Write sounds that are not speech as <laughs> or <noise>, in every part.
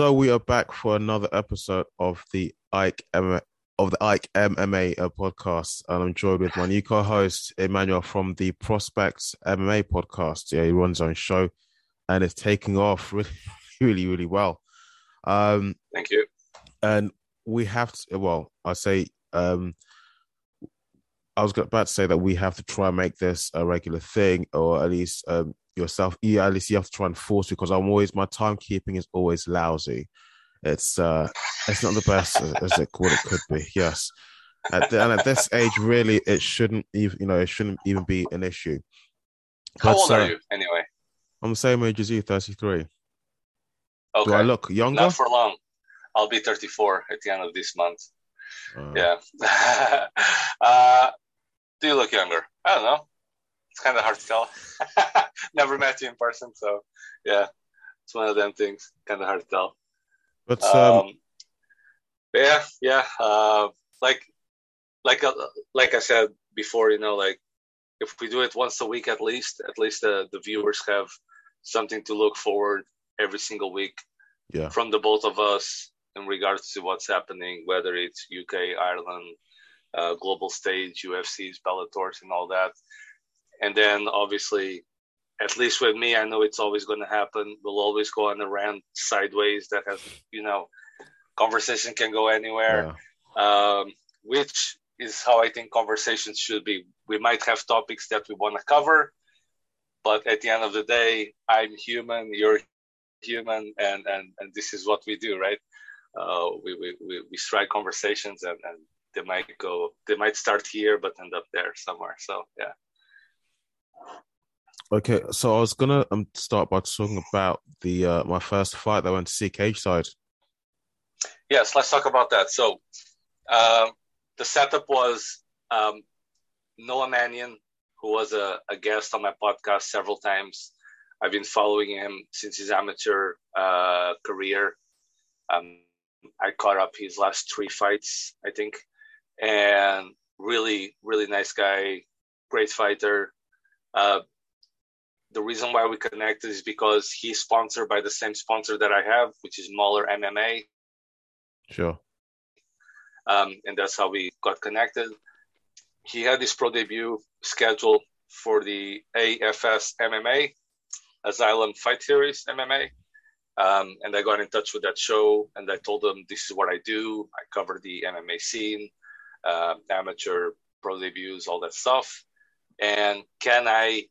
So we are back for another episode of the Ike M- of the Ike MMA uh, podcast, and I'm joined with my new co-host Emmanuel from the Prospects MMA podcast. Yeah, he runs his own show, and it's taking off <laughs> really, really, really well. Um, Thank you. And we have to. Well, I say. Um, I was about to say that we have to try and make this a regular thing, or at least um, yourself. Yeah, at least you have to try and force because I'm always my timekeeping is always lousy. It's uh, it's not the best as it what it could be. Yes, at the, and at this age, really, it shouldn't even you know it shouldn't even be an issue. How but, old are uh, you anyway? I'm the same age as you, 33. Okay. Do I look younger? Not for long. I'll be 34 at the end of this month. Uh, yeah. <laughs> uh, do you look younger? I don't know. It's kind of hard to tell. <laughs> Never met you in person, so yeah, it's one of them things. Kind of hard to tell. But um, um yeah, yeah. Uh, like, like, uh, like I said before, you know, like if we do it once a week at least, at least the the viewers have something to look forward every single week. Yeah. From the both of us in regards to what's happening, whether it's UK, Ireland, uh, global stage, UFCs, Bellators, and all that. And then obviously, at least with me, I know it's always going to happen. We'll always go on a rant sideways that has, you know, conversation can go anywhere, yeah. um, which is how I think conversations should be. We might have topics that we want to cover, but at the end of the day, I'm human, you're human, and and, and this is what we do, right? Uh, we, we, we, we strike conversations and, and they might go they might start here but end up there somewhere so yeah okay so i was gonna um, start by talking about the uh, my first fight that went to see cage side. Yes let's talk about that. So um, the setup was um, noah mannion who was a, a, guest on my podcast several times. I've been following him since his amateur uh, career. Um, I caught up his last three fights, I think. And really, really nice guy, great fighter. Uh, the reason why we connected is because he's sponsored by the same sponsor that I have, which is Mahler MMA. Sure. Um, and that's how we got connected. He had his pro debut scheduled for the AFS MMA, Asylum Fight Series MMA. Um, and I got in touch with that show and I told them this is what I do. I cover the MMA scene uh, amateur pro debuts, all that stuff. And can I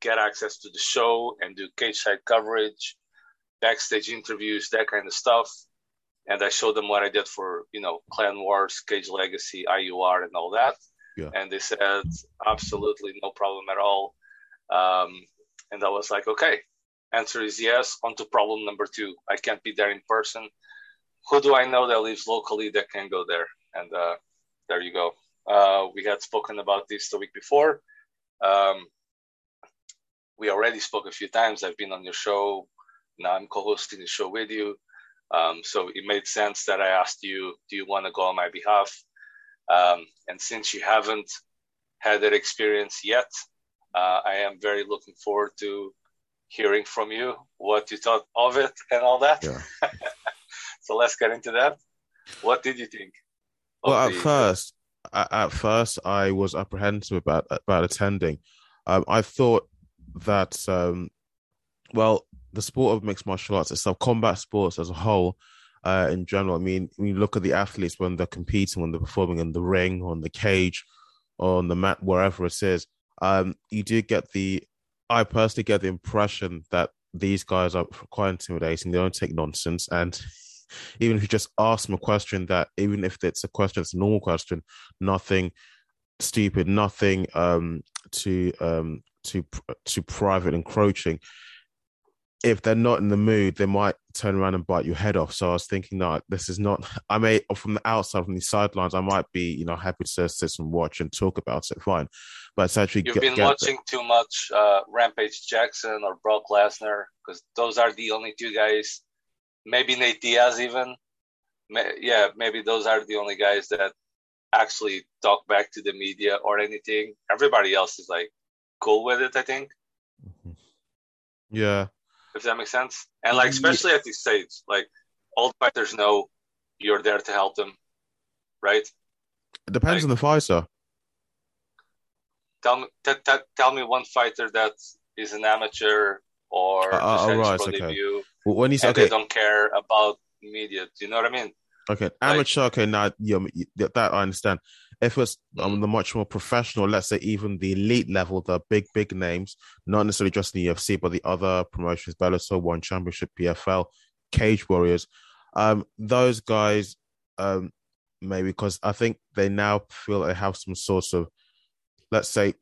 get access to the show and do cage side coverage, backstage interviews, that kind of stuff? And I showed them what I did for, you know, Clan Wars, Cage Legacy, IUR, and all that. Yeah. And they said, absolutely no problem at all. Um, and I was like, okay, answer is yes. On to problem number two. I can't be there in person. Who do I know that lives locally that can go there? And uh, there you go. Uh, we had spoken about this the week before. Um, we already spoke a few times. I've been on your show. Now I'm co-hosting the show with you. Um, so it made sense that I asked you, do you want to go on my behalf? Um, and since you haven't had that experience yet, uh, I am very looking forward to hearing from you what you thought of it and all that. Yeah. <laughs> so let's get into that. What did you think? Well, at first, at first, I was apprehensive about about attending. Um, I thought that, um, well, the sport of mixed martial arts itself, combat sports as a whole, uh, in general. I mean, when you look at the athletes when they're competing, when they're performing in the ring, on the cage, on the mat, wherever it is, um, you do get the. I personally get the impression that these guys are quite intimidating. They don't take nonsense, and <laughs> even if you just ask them a question that even if it's a question it's a normal question nothing stupid nothing um to um to to private encroaching. If they're not in the mood they might turn around and bite your head off. So i was thinking that this is not <laughs> i may from the outside from the sidelines i might be you know happy to sit and watch and talk about it fine. But it's actually you've get, been get watching the... too much uh rampage jackson or brock lesnar because those are the only two guys maybe Nate Diaz even. Yeah, maybe those are the only guys that actually talk back to the media or anything. Everybody else is like cool with it, I think. Mm-hmm. Yeah. if that makes sense. And like especially at this stage, like all fighters know you're there to help them, right? It depends like, on the fighter. Tell me, t- t- tell me one fighter that is an amateur or uh, uh, oh, right, okay. debut, well, when you say okay, they don't care about media. Do you know what I mean? Okay, amateur. Like, okay, now yeah, that I understand. If it's um, the much more professional, let's say even the elite level, the big big names, not necessarily just the UFC, but the other promotions, Bellator, One Championship, PFL, Cage Warriors, um, those guys, um, maybe because I think they now feel they have some sort of, let's say,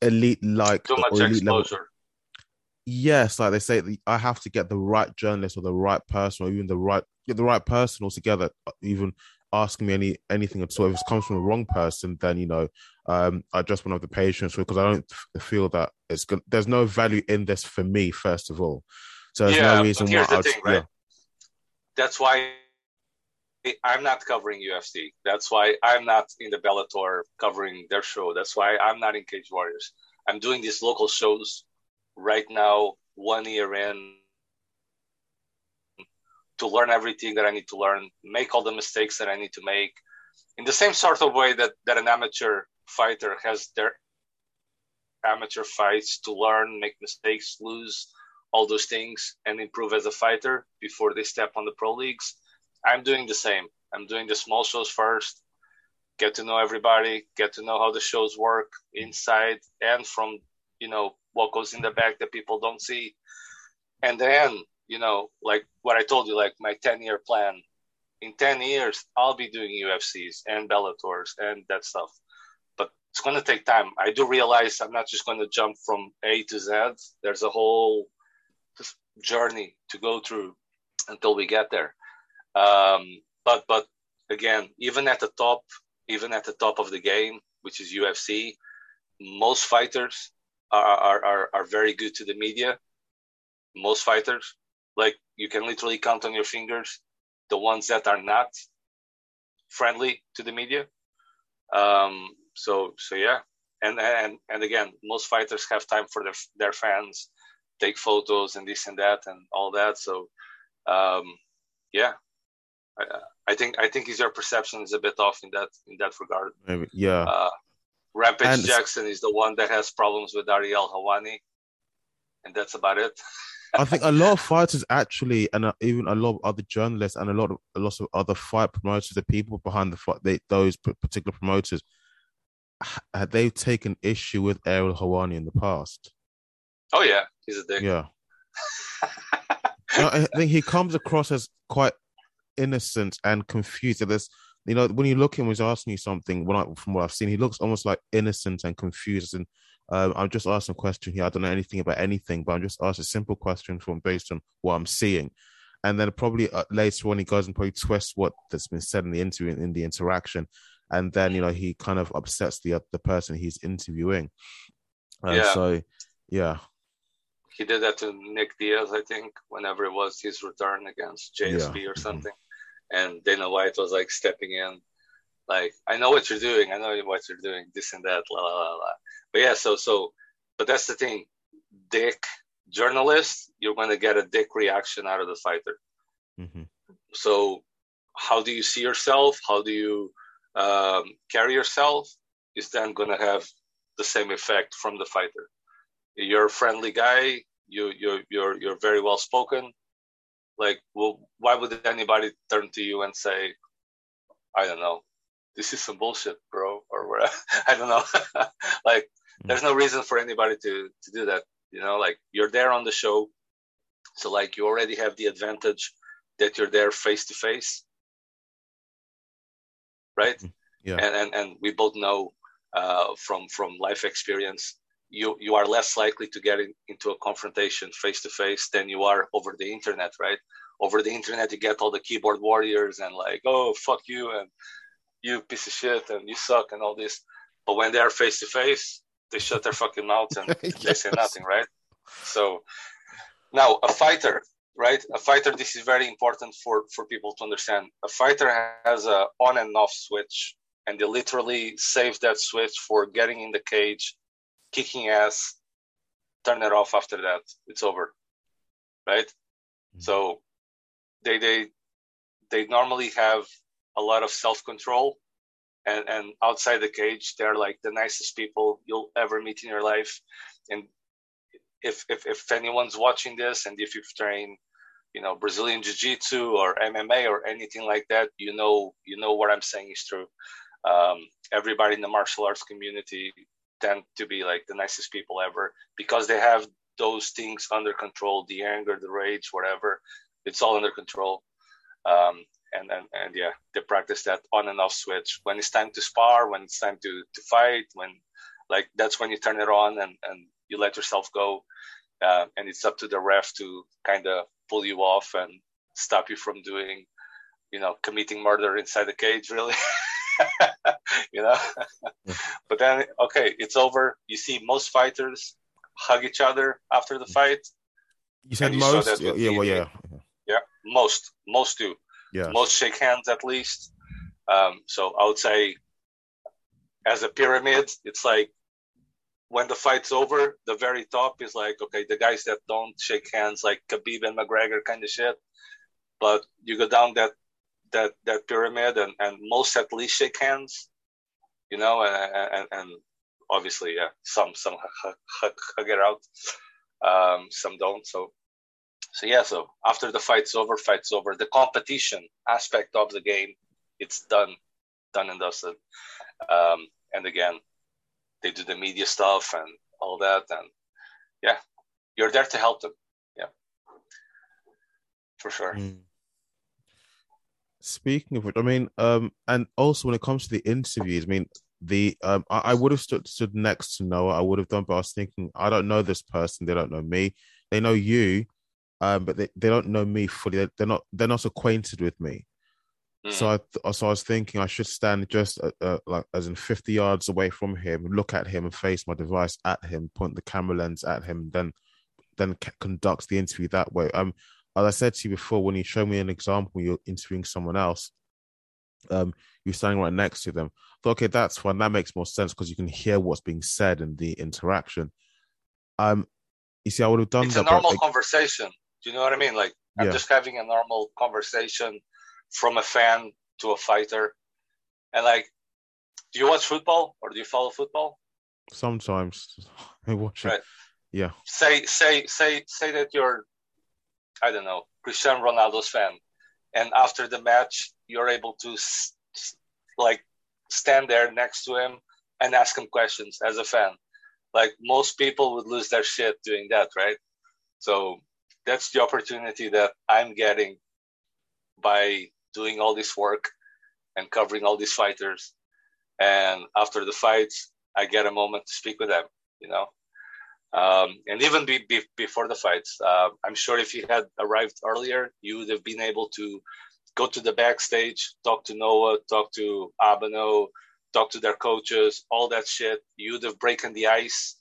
elite like too much exposure. Level. Yes, like they say, I have to get the right journalist or the right person, or even the right get the right person altogether. Even asking me any anything at all. If it comes from the wrong person, then you know, um, I just want to have the patience because I don't feel that it's good. There's no value in this for me, first of all. So there's yeah, no reason why. I'd, thing, right? Yeah. That's why I'm not covering UFC. That's why I'm not in the Bellator covering their show. That's why I'm not in Cage Warriors. I'm doing these local shows right now, one year in, to learn everything that I need to learn, make all the mistakes that I need to make, in the same sort of way that, that an amateur fighter has their amateur fights to learn, make mistakes, lose, all those things, and improve as a fighter before they step on the pro leagues. I'm doing the same. I'm doing the small shows first, get to know everybody, get to know how the shows work inside and from, you know, what goes in the back that people don't see. And then, you know, like what I told you, like my 10 year plan. In 10 years, I'll be doing UFCs and Bellators and that stuff. But it's going to take time. I do realize I'm not just going to jump from A to Z. There's a whole journey to go through until we get there. Um, but but again, even at the top, even at the top of the game, which is UFC, most fighters are, are, are very good to the media. Most fighters, like you can literally count on your fingers the ones that are not friendly to the media. Um, so so yeah, and and and again, most fighters have time for their their fans, take photos and this and that and all that. So um, yeah, I, I think I think your perception is a bit off in that in that regard. Maybe, yeah. Uh, Rampage and Jackson is the one that has problems with Ariel Helwani, and that's about it. I think a lot of fighters actually, and uh, even a lot of other journalists and a lot of a lot of other fight promoters, the people behind the fight, they, those particular promoters, had they taken issue with Ariel Helwani in the past? Oh yeah, he's a dick. Yeah. <laughs> I think he comes across as quite innocent and confused. There's you know, when you look at him, he's asking you something. When I, from what I've seen, he looks almost like innocent and confused. And um, I'm just asking a question here. I don't know anything about anything, but I'm just asking a simple question from based on what I'm seeing. And then probably uh, later on, he goes and probably twists what that's been said in the interview in, in the interaction, and then you know he kind of upsets the uh, the person he's interviewing. Uh, yeah. So, yeah. He did that to Nick Diaz, I think, whenever it was his return against GSP yeah. or mm-hmm. something. And Dana White was like stepping in, like I know what you're doing, I know what you're doing, this and that, la la la la. But yeah, so so, but that's the thing, dick journalist, you're gonna get a dick reaction out of the fighter. Mm-hmm. So how do you see yourself? How do you um, carry yourself? Is then gonna have the same effect from the fighter. You're a friendly guy. You you're you're you're very well spoken like well why would anybody turn to you and say i don't know this is some bullshit bro or whatever <laughs> i don't know <laughs> like hmm. there's no reason for anybody to to do that you know like you're there on the show so like you already have the advantage that you're there face to face right hmm. yeah and, and and we both know uh, from from life experience you you are less likely to get in, into a confrontation face to face than you are over the internet, right? Over the internet, you get all the keyboard warriors and like, oh fuck you and you piece of shit and you suck and all this. But when they are face to face, they shut their fucking mouth and yes. <laughs> they say nothing, right? So now a fighter, right? A fighter. This is very important for for people to understand. A fighter has a on and off switch, and they literally save that switch for getting in the cage kicking ass, turn it off after that. It's over. right? Mm-hmm. So they they they normally have a lot of self control, and and outside the cage, they're like the nicest people you'll ever meet in your life. And if if if anyone's watching this, and if you've trained you know Brazilian Jiu-Jitsu or MMA or anything like that, you know you know what I'm saying is true. Um, everybody in the martial arts community tend to be like the nicest people ever because they have those things under control the anger the rage whatever. It's all under control. Um, and, and and yeah they practice that on and off switch. When it's time to spar when it's time to to fight when like that's when you turn it on and and you let yourself go. Uh, and it's up to the ref to kind of pull you off and stop you from doing you know committing murder inside the cage really <laughs> <laughs> you know? But then okay it's over. You see most fighters hug each other after the fight. You said most? yeah, yeah well yeah. Yeah most most do. Yeah. Most shake hands at least. Um, so i would say as a pyramid it's like when the fight's over the very top is like okay the guys that don't shake hands like khabib and mcgregor kind of shit. But you go down that that that pyramid, and and most at least shake hands, you know, and and, and obviously, yeah, some some hug, it out, um, some don't. So so yeah, so after the fight's over, fight's over. The competition aspect of the game, it's done, done and dusted. Um, and again, they do the media stuff and all that, and yeah, you're there to help them. Yeah, for sure. Mm. Speaking of which, I mean, um, and also when it comes to the interviews, I mean, the um, I, I would have stood stood next to Noah. I would have done, but I was thinking, I don't know this person. They don't know me. They know you, um, but they, they don't know me fully. They're not they're not acquainted with me. Mm. So I so I was thinking I should stand just uh, uh, like as in fifty yards away from him, look at him, and face my device at him, point the camera lens at him, then then conduct the interview that way. Um, as I said to you before, when you show me an example, you're interviewing someone else, um, you're standing right next to them. Thought, okay, that's fine. That makes more sense because you can hear what's being said in the interaction. Um, you see, I would have done it's that. a normal like, conversation. Do you know what I mean? Like, I'm yeah. just having a normal conversation from a fan to a fighter. And like, do you watch football or do you follow football? Sometimes <laughs> I watch right. it. Yeah. Say, say, say, say that you're I don't know, Cristiano Ronaldo's fan, and after the match, you're able to like stand there next to him and ask him questions as a fan. Like most people would lose their shit doing that, right? So that's the opportunity that I'm getting by doing all this work and covering all these fighters. And after the fights, I get a moment to speak with them, you know? Um, and even be, be, before the fights, uh, I'm sure if you had arrived earlier, you would have been able to go to the backstage, talk to Noah, talk to Abano, talk to their coaches, all that shit. You would have broken the ice.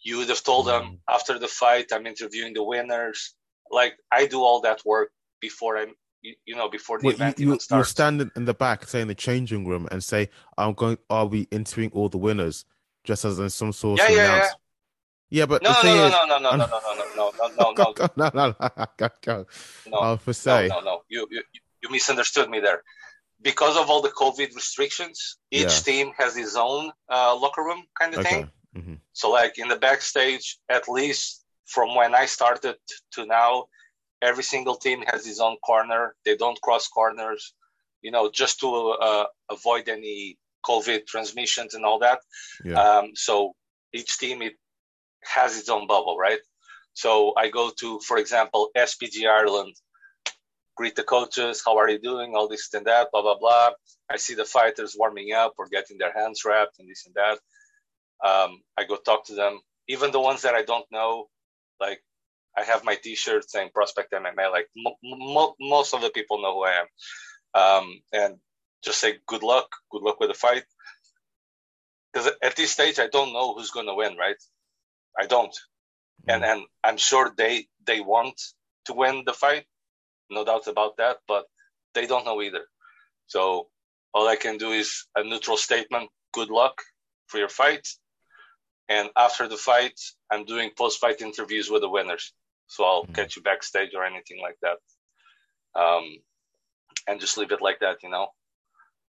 You would have told them mm-hmm. after the fight, I'm interviewing the winners. Like I do all that work before I'm, you, you know, before the well, event you, even starts. You stand in the back, say in the changing room, and say, "I'm going. I'll be interviewing all the winners." Just as in some sort yeah, of yeah, yeah. Yeah, but no, thing no, is, no, no, no, no, no, no, no, no, no, no, no, no, no, go. No, I'll for say. No, no, no, you, you, you misunderstood me there. Because of all the COVID restrictions, each yeah. team has its own uh, locker room kind of okay. thing. Mm-hmm. So, like in the backstage, at least from when I started to now, every single team has its own corner. They don't cross corners, you know, just to uh, avoid any COVID transmissions and all that. Yeah. Um, so each team it has its own bubble, right? So I go to, for example, SBG Ireland, greet the coaches, how are you doing, all this and that, blah, blah, blah. I see the fighters warming up or getting their hands wrapped and this and that. Um, I go talk to them, even the ones that I don't know, like I have my T-shirt saying Prospect MMA. Like most of the people know who I am, um, and just say good luck, good luck with the fight. Because at this stage, I don't know who's going to win, right? I don't. Mm. And and I'm sure they they want to win the fight, no doubt about that, but they don't know either. So all I can do is a neutral statement, good luck for your fight. And after the fight, I'm doing post fight interviews with the winners. so I'll mm-hmm. catch you backstage or anything like that. Um, and just leave it like that, you know.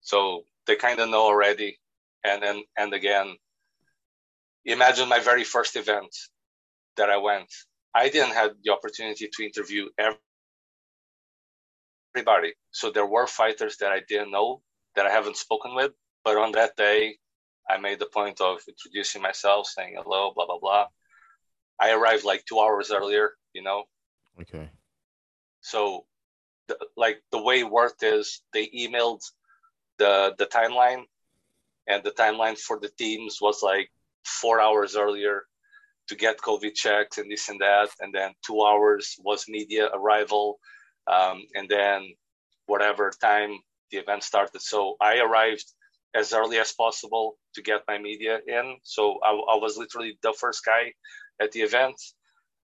So they kind of know already. And then and again, imagine my very first event that I went. I didn't have the opportunity to interview everybody. So there were fighters that I didn't know that I haven't spoken with. But on that day, I made the point of introducing myself, saying hello, blah blah blah. I arrived like two hours earlier, you know. Okay. So, the, like the way it worked is they emailed the the timeline, and the timeline for the teams was like four hours earlier to get COVID checks and this and that, and then two hours was media arrival, um, and then whatever time the event started. So I arrived as early as possible to get my media in. So I, I was literally the first guy at the event,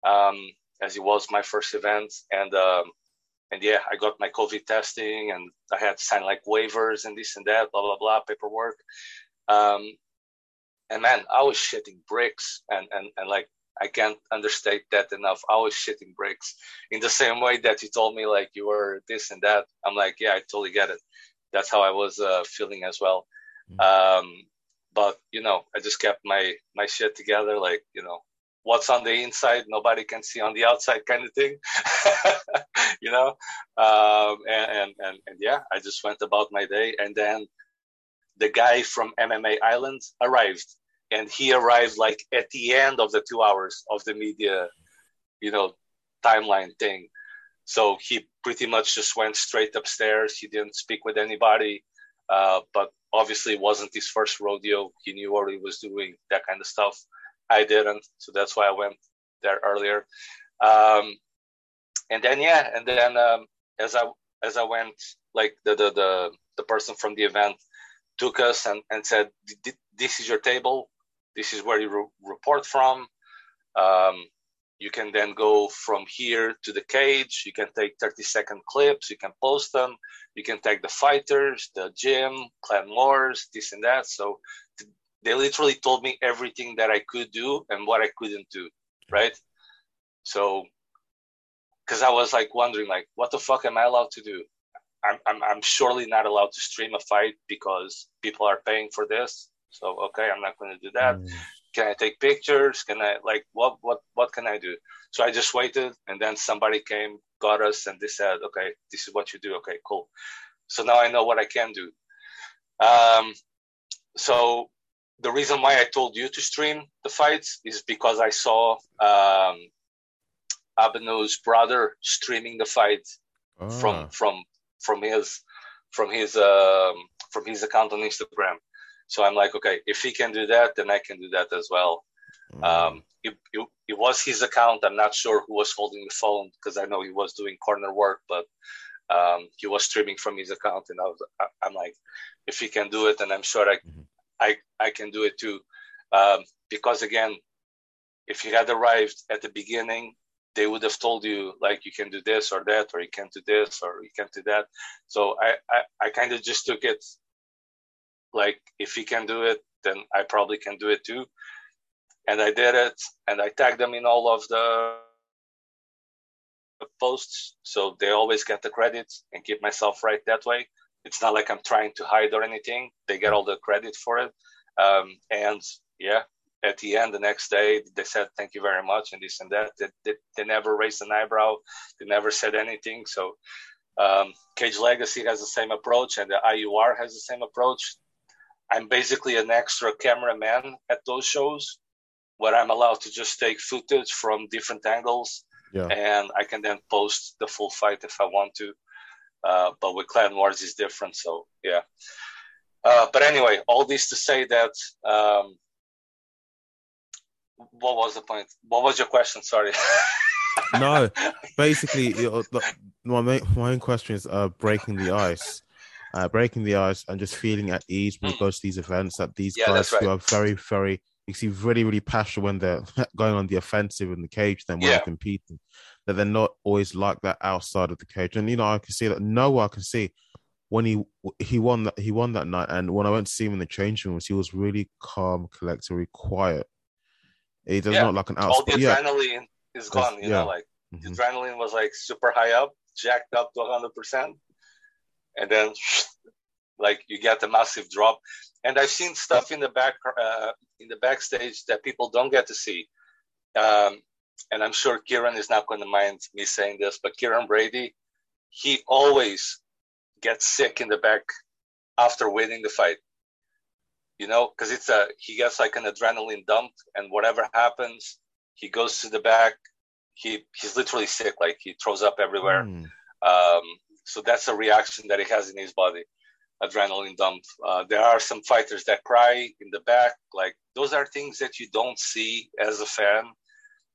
um, as it was my first event, and um, and yeah, I got my COVID testing, and I had to sign like waivers and this and that, blah blah blah, paperwork. Um, and man, I was shitting bricks, and and and like I can't understate that enough. I was shitting bricks in the same way that you told me like you were this and that. I'm like, yeah, I totally get it. That's how I was uh, feeling as well. Mm-hmm. Um, but you know, I just kept my my shit together. Like you know, what's on the inside nobody can see on the outside kind of thing <laughs> you know um, and, and, and and yeah i just went about my day and then the guy from mma island arrived and he arrived like at the end of the two hours of the media you know timeline thing so he pretty much just went straight upstairs he didn't speak with anybody uh, but obviously it wasn't his first rodeo he knew what he was doing that kind of stuff I didn't, so that's why I went there earlier. Um, and then yeah, and then um, as I as I went, like the the the, the person from the event took us and, and said, "This is your table. This is where you re- report from. Um, you can then go from here to the cage. You can take 30 second clips. You can post them. You can take the fighters, the gym, clan wars, this and that. So they literally told me everything that I could do and what I couldn't do, right? So, because I was like wondering, like, what the fuck am I allowed to do? I'm, I'm, I'm surely not allowed to stream a fight because people are paying for this. So, okay, I'm not going to do that. Mm. Can I take pictures? Can I like what what what can I do? So I just waited, and then somebody came, got us, and they said, okay, this is what you do. Okay, cool. So now I know what I can do. Um, so the reason why I told you to stream the fights is because I saw um, brother streaming the fight from from from his from his um, from his account on Instagram. So I'm like, okay, if he can do that, then I can do that as well. Mm. Um, it, it, it, was his account. I'm not sure who was holding the phone because I know he was doing corner work, but um, he was streaming from his account, and I was, I, am like, if he can do it, and I'm sure I, mm-hmm. I, I can do it too. Um, because again, if he had arrived at the beginning, they would have told you like you can do this or that, or you can't do this or you can't do that. So I, I, I kind of just took it like if he can do it, then I probably can do it too. And I did it, and I tagged them in all of the posts, so they always get the credit and keep myself right that way. It's not like I'm trying to hide or anything. They get all the credit for it. Um, and yeah, at the end, the next day, they said, thank you very much, and this and that. They, they, they never raised an eyebrow. They never said anything. So um, Cage Legacy has the same approach, and the IUR has the same approach. I'm basically an extra cameraman at those shows where I'm allowed to just take footage from different angles. Yeah. And I can then post the full fight if I want to. Uh, but with Clan Wars is different. So yeah. Uh, but anyway, all this to say that um, what was the point? What was your question? Sorry. no, <laughs> basically, my main, my question is uh, breaking the ice. Uh, breaking the ice and just feeling at ease when you go to these events that these yeah, guys right. who are very, very, you see, really, really passionate when they're <laughs> going on the offensive in the cage, then when yeah. they're competing that they're not always like that outside of the cage. And you know, I can see that Noah I can see when he he won that he won that night, and when I went to see him in the changing rooms, he was really calm, collected, really quiet. He does yeah. not like an outside. All the adrenaline is gone. You yeah. know, like mm-hmm. the adrenaline was like super high up, jacked up to 100%. And then, <laughs> like, you get a massive drop. And I've seen stuff in the back, uh, in the backstage that people don't get to see. Um, and I'm sure Kieran is not going to mind me saying this, but Kieran Brady, he always gets sick in the back after winning the fight. You know, because it's a he gets like an adrenaline dump, and whatever happens, he goes to the back. He he's literally sick, like he throws up everywhere. Mm. Um, so that's a reaction that he has in his body, adrenaline dump. Uh, there are some fighters that cry in the back, like those are things that you don't see as a fan.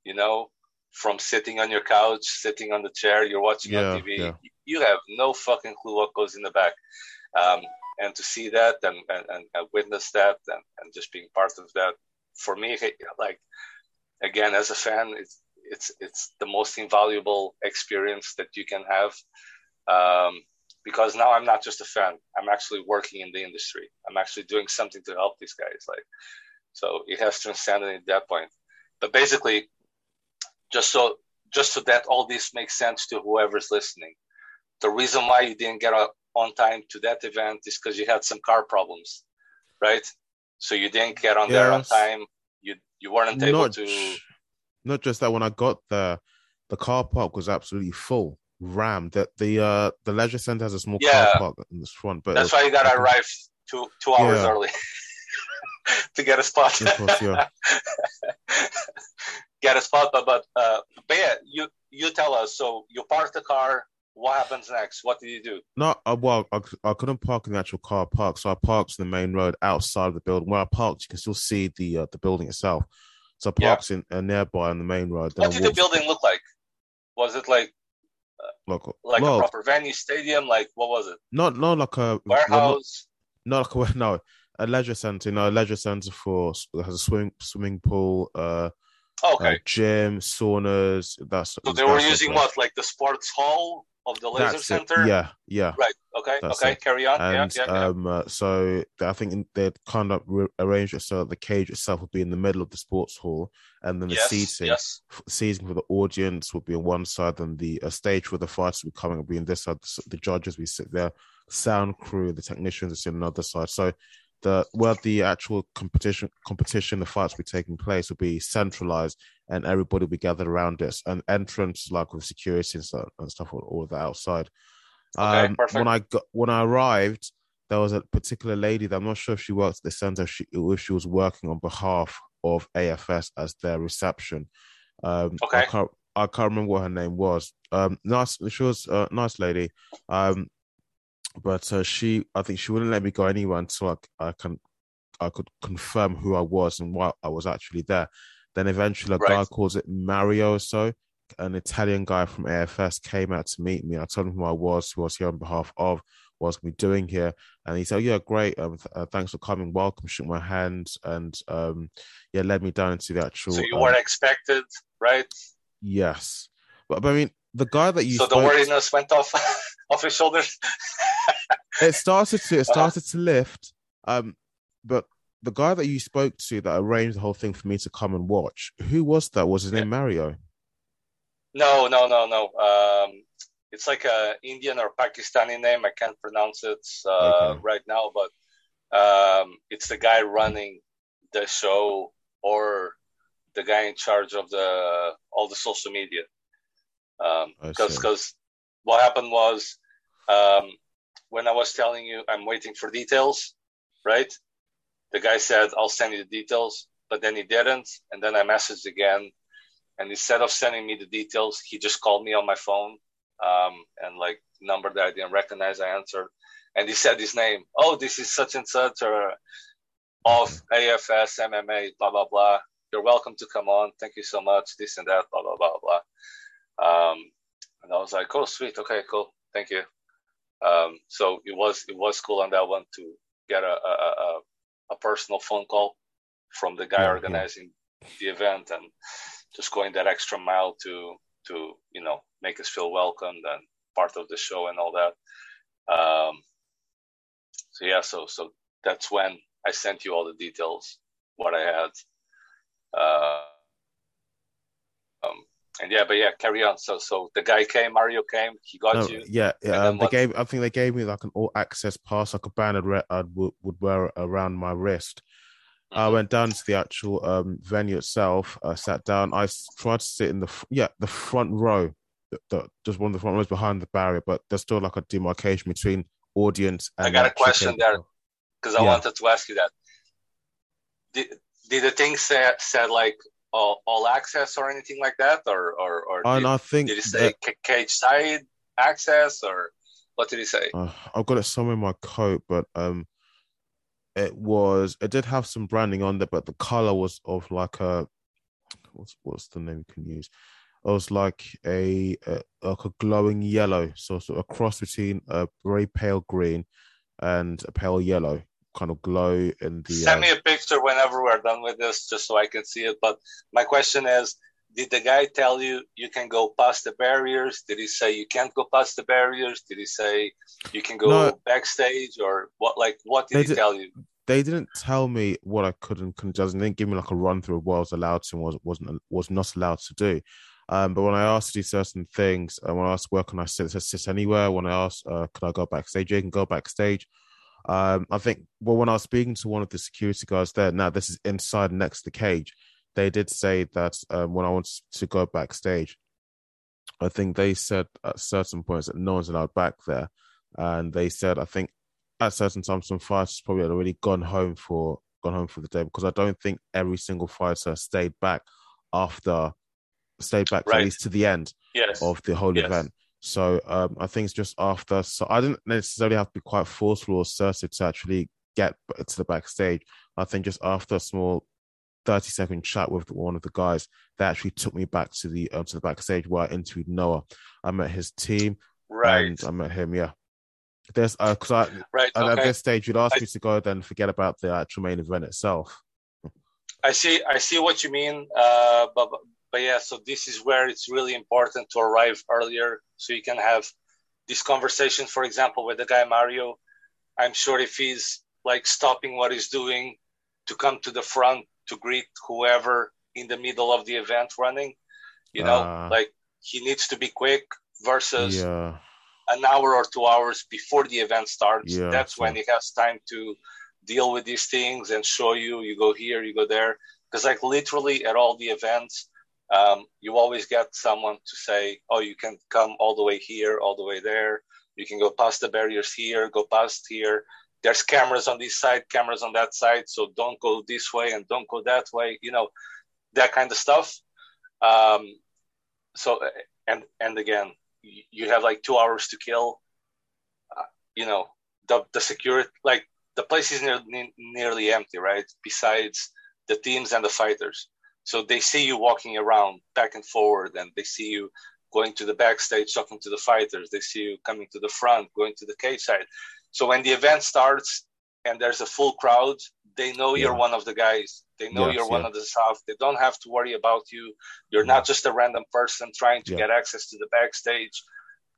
You know, from sitting on your couch, sitting on the chair, you're watching yeah, on TV. Yeah. You have no fucking clue what goes in the back. Um, and to see that and, and, and witness that and, and just being part of that, for me, like again, as a fan, it's it's it's the most invaluable experience that you can have. Um, because now I'm not just a fan; I'm actually working in the industry. I'm actually doing something to help these guys. Like, so it has transcended at that point. But basically, just so just so that all this makes sense to whoever's listening, the reason why you didn't get on time to that event is because you had some car problems, right? So you didn't get on yes. there on time. You you weren't able not, to. Not just that. When I got there, the car park was absolutely full, rammed. That the uh the leisure center has a small yeah. car park in the front, but that's why you got to arrive two two hours yeah. early <laughs> to get a spot. Course, yeah. <laughs> get a spot, but but uh, but yeah, you you tell us. So you park the car what happens next? What did you do? No, uh, well, I, I couldn't park in the actual car park, so I parked in the main road outside of the building. Where I parked, you can still see the uh, the building itself. So I parked yeah. in uh, nearby on the main road. What did the building look like? Was it like uh, like, well, a proper venue, stadium? Like what was it? Not not like a warehouse. Not, not, like a <laughs> no a leisure center. You know, a leisure center for has a swim swimming pool. Uh, okay. Uh, gym, saunas. That's so they were using what, like the sports hall of the laser That's center. It. Yeah, yeah. Right. Okay. That's okay. It. Carry on. And, yeah, yeah, um, uh, so I think they'd kind of re- arranged it so the cage itself would be in the middle of the sports hall, and then the yes, seating, yes. seating for the audience would be on one side, and the uh, stage where the fighters would be coming would be on this side. The, the judges we sit there, sound crew, the technicians are sitting on the other side. So the where the actual competition competition the fights will be taking place will be centralized and everybody will be gathered around us and entrance like with security and stuff and stuff all, all that outside okay, um, when i got when i arrived there was a particular lady that i'm not sure if she worked at the center if she, if she was working on behalf of afs as their reception um, okay. I can't, I can't remember what her name was. Um, nice, she was a nice lady. Um, but uh, she, I think she wouldn't let me go anywhere until I, I can, I could confirm who I was and why I was actually there. Then eventually, a right. guy calls it Mario or so, an Italian guy from AFS came out to meet me. I told him who I was, who I was here on behalf of, what I was going to be doing here. And he said, oh, Yeah, great. Um, th- uh, thanks for coming. Welcome. Shook my hand and um, yeah, led me down into the actual. So you um, weren't expected, right? Yes. But, but I mean, the guy that you. So the worriness went off <laughs> off his shoulders. it started to it started to lift, um, but the guy that you spoke to that arranged the whole thing for me to come and watch, who was that? Was his name Mario? No, no, no, no. Um, it's like a Indian or Pakistani name. I can't pronounce it uh, okay. right now, but um, it's the guy running the show or the guy in charge of the all the social media. Because um, because what happened was um, when I was telling you I'm waiting for details, right? The guy said, I'll send you the details, but then he didn't. And then I messaged again. And instead of sending me the details, he just called me on my phone um, and like number that I didn't recognize. I answered. And he said his name. Oh, this is such and such or of AFS, MMA, blah, blah, blah. You're welcome to come on. Thank you so much. This and that, blah, blah, blah, blah. Um, and I was like, oh, sweet. Okay, cool. Thank you. Um, so it was it was cool on that one to get a a, a, a personal phone call from the guy yeah, organizing yeah. the event and just going that extra mile to to you know make us feel welcomed and part of the show and all that. Um, so yeah, so so that's when I sent you all the details, what I had. Uh, um, and yeah, but yeah, carry on. So so the guy came, Mario came, he got no, you. Yeah, yeah. Um, they gave. I think they gave me like an all access pass, like a band I would, would wear around my wrist. Mm-hmm. I went down to the actual um, venue itself. I sat down. I tried to sit in the yeah the front row, the, the, just one of the front rows behind the barrier, but there's still like a demarcation between audience. I got a question there because I yeah. wanted to ask you that. Did, did the thing say said like all, all access or anything like that, or or, or and did, I think did he say that, cage side access or what did he say? Uh, I've got it somewhere in my coat, but um, it was it did have some branding on there, but the color was of like a what's what's the name you can use? It was like a, a like a glowing yellow, so sort of a cross between a very pale green and a pale yellow kind of glow in the. Send uh, me a picture whenever we're done with this, just so I can see it. But my question is, did the guy tell you you can go past the barriers? Did he say you can't go past the barriers? Did he say you can go no, backstage or what? Like, what did he did, tell you? They didn't tell me what I could and couldn't do. They didn't give me like a run through of what I was allowed to and was wasn't was not allowed to do. Um, but when I asked to do certain things, and uh, when I asked where can I sit, sit anywhere. When I asked, uh, can I go backstage? You can go backstage. Um, I think, well, when I was speaking to one of the security guards there, now this is inside next to the cage, they did say that um, when I wanted to go backstage, I think they said at certain points that no one's allowed back there. And they said, I think at certain times, some fighters probably had already gone home for gone home for the day because I don't think every single fighter stayed back after stayed back right. at least to the end yes. of the whole yes. event. So um, I think it's just after. So I didn't necessarily have to be quite forceful or assertive to actually get to the backstage. I think just after a small 30 second chat with one of the guys, they actually took me back to the uh, to the backstage where I interviewed Noah. I met his team, right? I met him. Yeah. There's because uh, I right, okay. at this stage you'd ask I, me to go then forget about the actual main event itself. I see. I see what you mean. Uh, but yeah, so this is where it's really important to arrive earlier so you can have this conversation, for example, with the guy Mario. I'm sure if he's like stopping what he's doing to come to the front to greet whoever in the middle of the event running, you know, uh, like he needs to be quick versus yeah. an hour or two hours before the event starts. Yeah, That's so. when he has time to deal with these things and show you, you go here, you go there. Because like literally at all the events, um, you always get someone to say, oh, you can come all the way here, all the way there. You can go past the barriers here, go past here. There's cameras on this side, cameras on that side. So don't go this way and don't go that way, you know, that kind of stuff. Um, so, and, and again, you have like two hours to kill. Uh, you know, the, the security, like the place is near, nearly empty, right? Besides the teams and the fighters. So they see you walking around back and forward, and they see you going to the backstage talking to the fighters. They see you coming to the front, going to the cage side. So when the event starts and there's a full crowd, they know yeah. you're one of the guys. They know yes, you're one of the staff. They don't have to worry about you. You're not just a random person trying to yeah. get access to the backstage,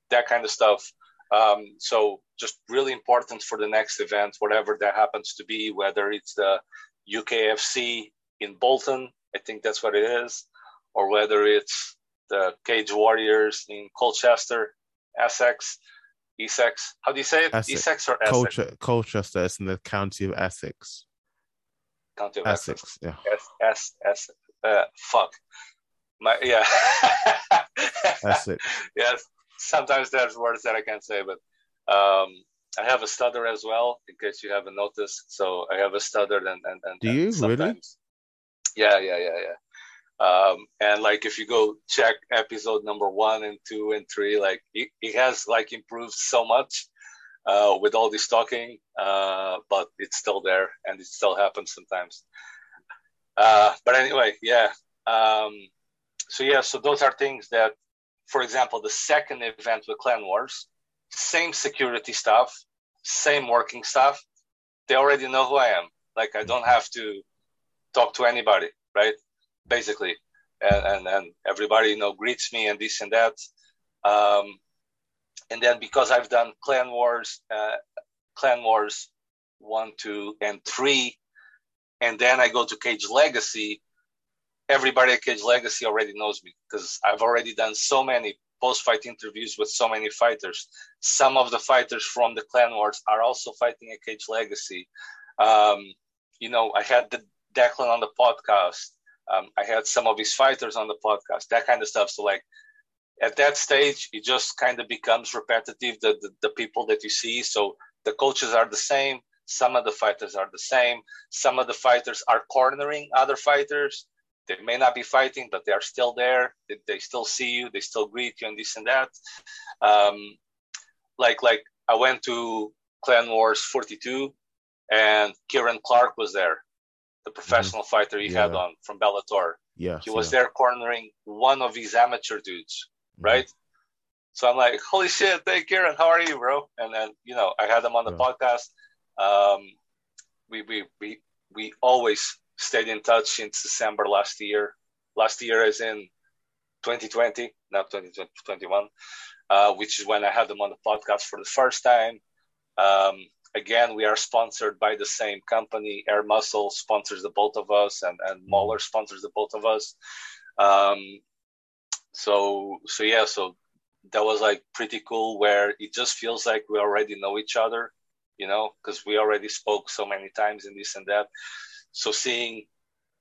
that kind of stuff. Um, so just really important for the next event, whatever that happens to be, whether it's the UKFC in Bolton I think that's what it is, or whether it's the Cage Warriors in Colchester, Essex, Essex. How do you say it? Essex, Essex or Essex? Colchester, Colchester is in the county of Essex. County of Essex, Essex. yeah. S S S. Uh, fuck. My yeah. <laughs> Essex. yes. Sometimes there's words that I can't say, but um, I have a stutter as well, in case you haven't noticed. So I have a stutter, and and, and do you really? Yeah, yeah, yeah, yeah. Um, and like if you go check episode number one and two and three, like it, has like improved so much uh, with all this talking, uh, but it's still there and it still happens sometimes. Uh, but anyway, yeah. Um, so yeah, so those are things that, for example, the second event with Clan Wars, same security stuff, same working stuff. They already know who I am. Like I don't have to talk to anybody, right? Basically, and and, and everybody you know greets me and this and that. Um, and then because I've done Clan Wars, uh, Clan Wars one, two, and three, and then I go to Cage Legacy. everybody at Cage Legacy already knows me because I've already done so many post-fight interviews with so many fighters. Some of the fighters from the Clan Wars are also fighting at Cage Legacy. Um, you know, I had the Declan on the podcast. Um, I had some of his fighters on the podcast, that kind of stuff. So like at that stage, it just kind of becomes repetitive. The, the, the people that you see. So the coaches are the same. Some of the fighters are the same. Some of the fighters are cornering other fighters. They may not be fighting, but they are still there. They, they still see you. They still greet you and this and that. Um, like like I went to Clan Wars 42, and Kieran Clark was there the professional mm-hmm. fighter he yeah. had on from Bellator. Yeah, he was yeah. there cornering one of his amateur dudes, mm-hmm. right? So I'm like, holy shit, hey Kieran, how are you, bro? And then you know, I had him on the yeah. podcast. Um, we we we we always stayed in touch since December last year. Last year, as in 2020, not 2021, uh, which is when I had him on the podcast for the first time. Um, again, we are sponsored by the same company. Air Muscle sponsors the both of us, and and mm-hmm. Sponsors the both of us. Um, so so yeah, so that was like pretty cool. Where it just feels like we already know each other, you know, because we already spoke so many times and this and that. So seeing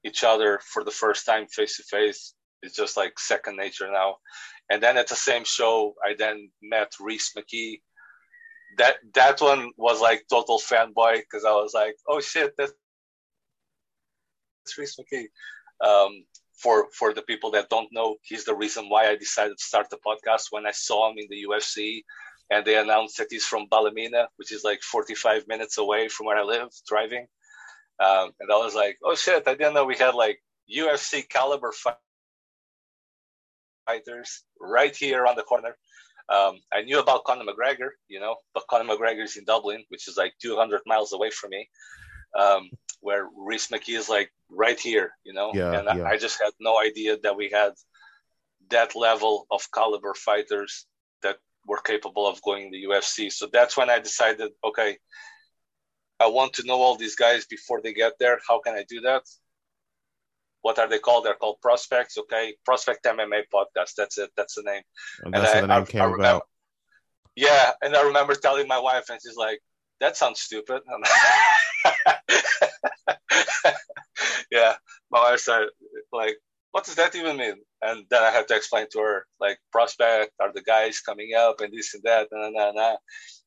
each other for the first time face to face is just like second nature now. And then at the same show, I then met Rhys McKee, that that one was like total fanboy because I was like, oh shit, that's, that's Rhys McKee. Um, for for the people that don't know, he's the reason why I decided to start the podcast. When I saw him in the UFC, and they announced that he's from Ballymena, which is like 45 minutes away from where I live, driving. Um, and I was like, oh shit, I didn't know we had like UFC caliber fighters right here on the corner. Um, I knew about Conor McGregor, you know, but Conor McGregor is in Dublin, which is like 200 miles away from me, um, where Rhys McKee is like right here, you know. Yeah, and yeah. I, I just had no idea that we had that level of caliber fighters that were capable of going to the UFC. So that's when I decided, okay, I want to know all these guys before they get there. How can I do that? What are they called? They're called prospects. Okay, prospect MMA podcast. That's it. That's the name. And, and that's I, the name I, came I remember, about. Yeah, and I remember telling my wife, and she's like, "That sounds stupid." <laughs> yeah, my wife said, like, "What does that even mean?" And then I had to explain to her, like, prospect are the guys coming up and this and that, and, and, and,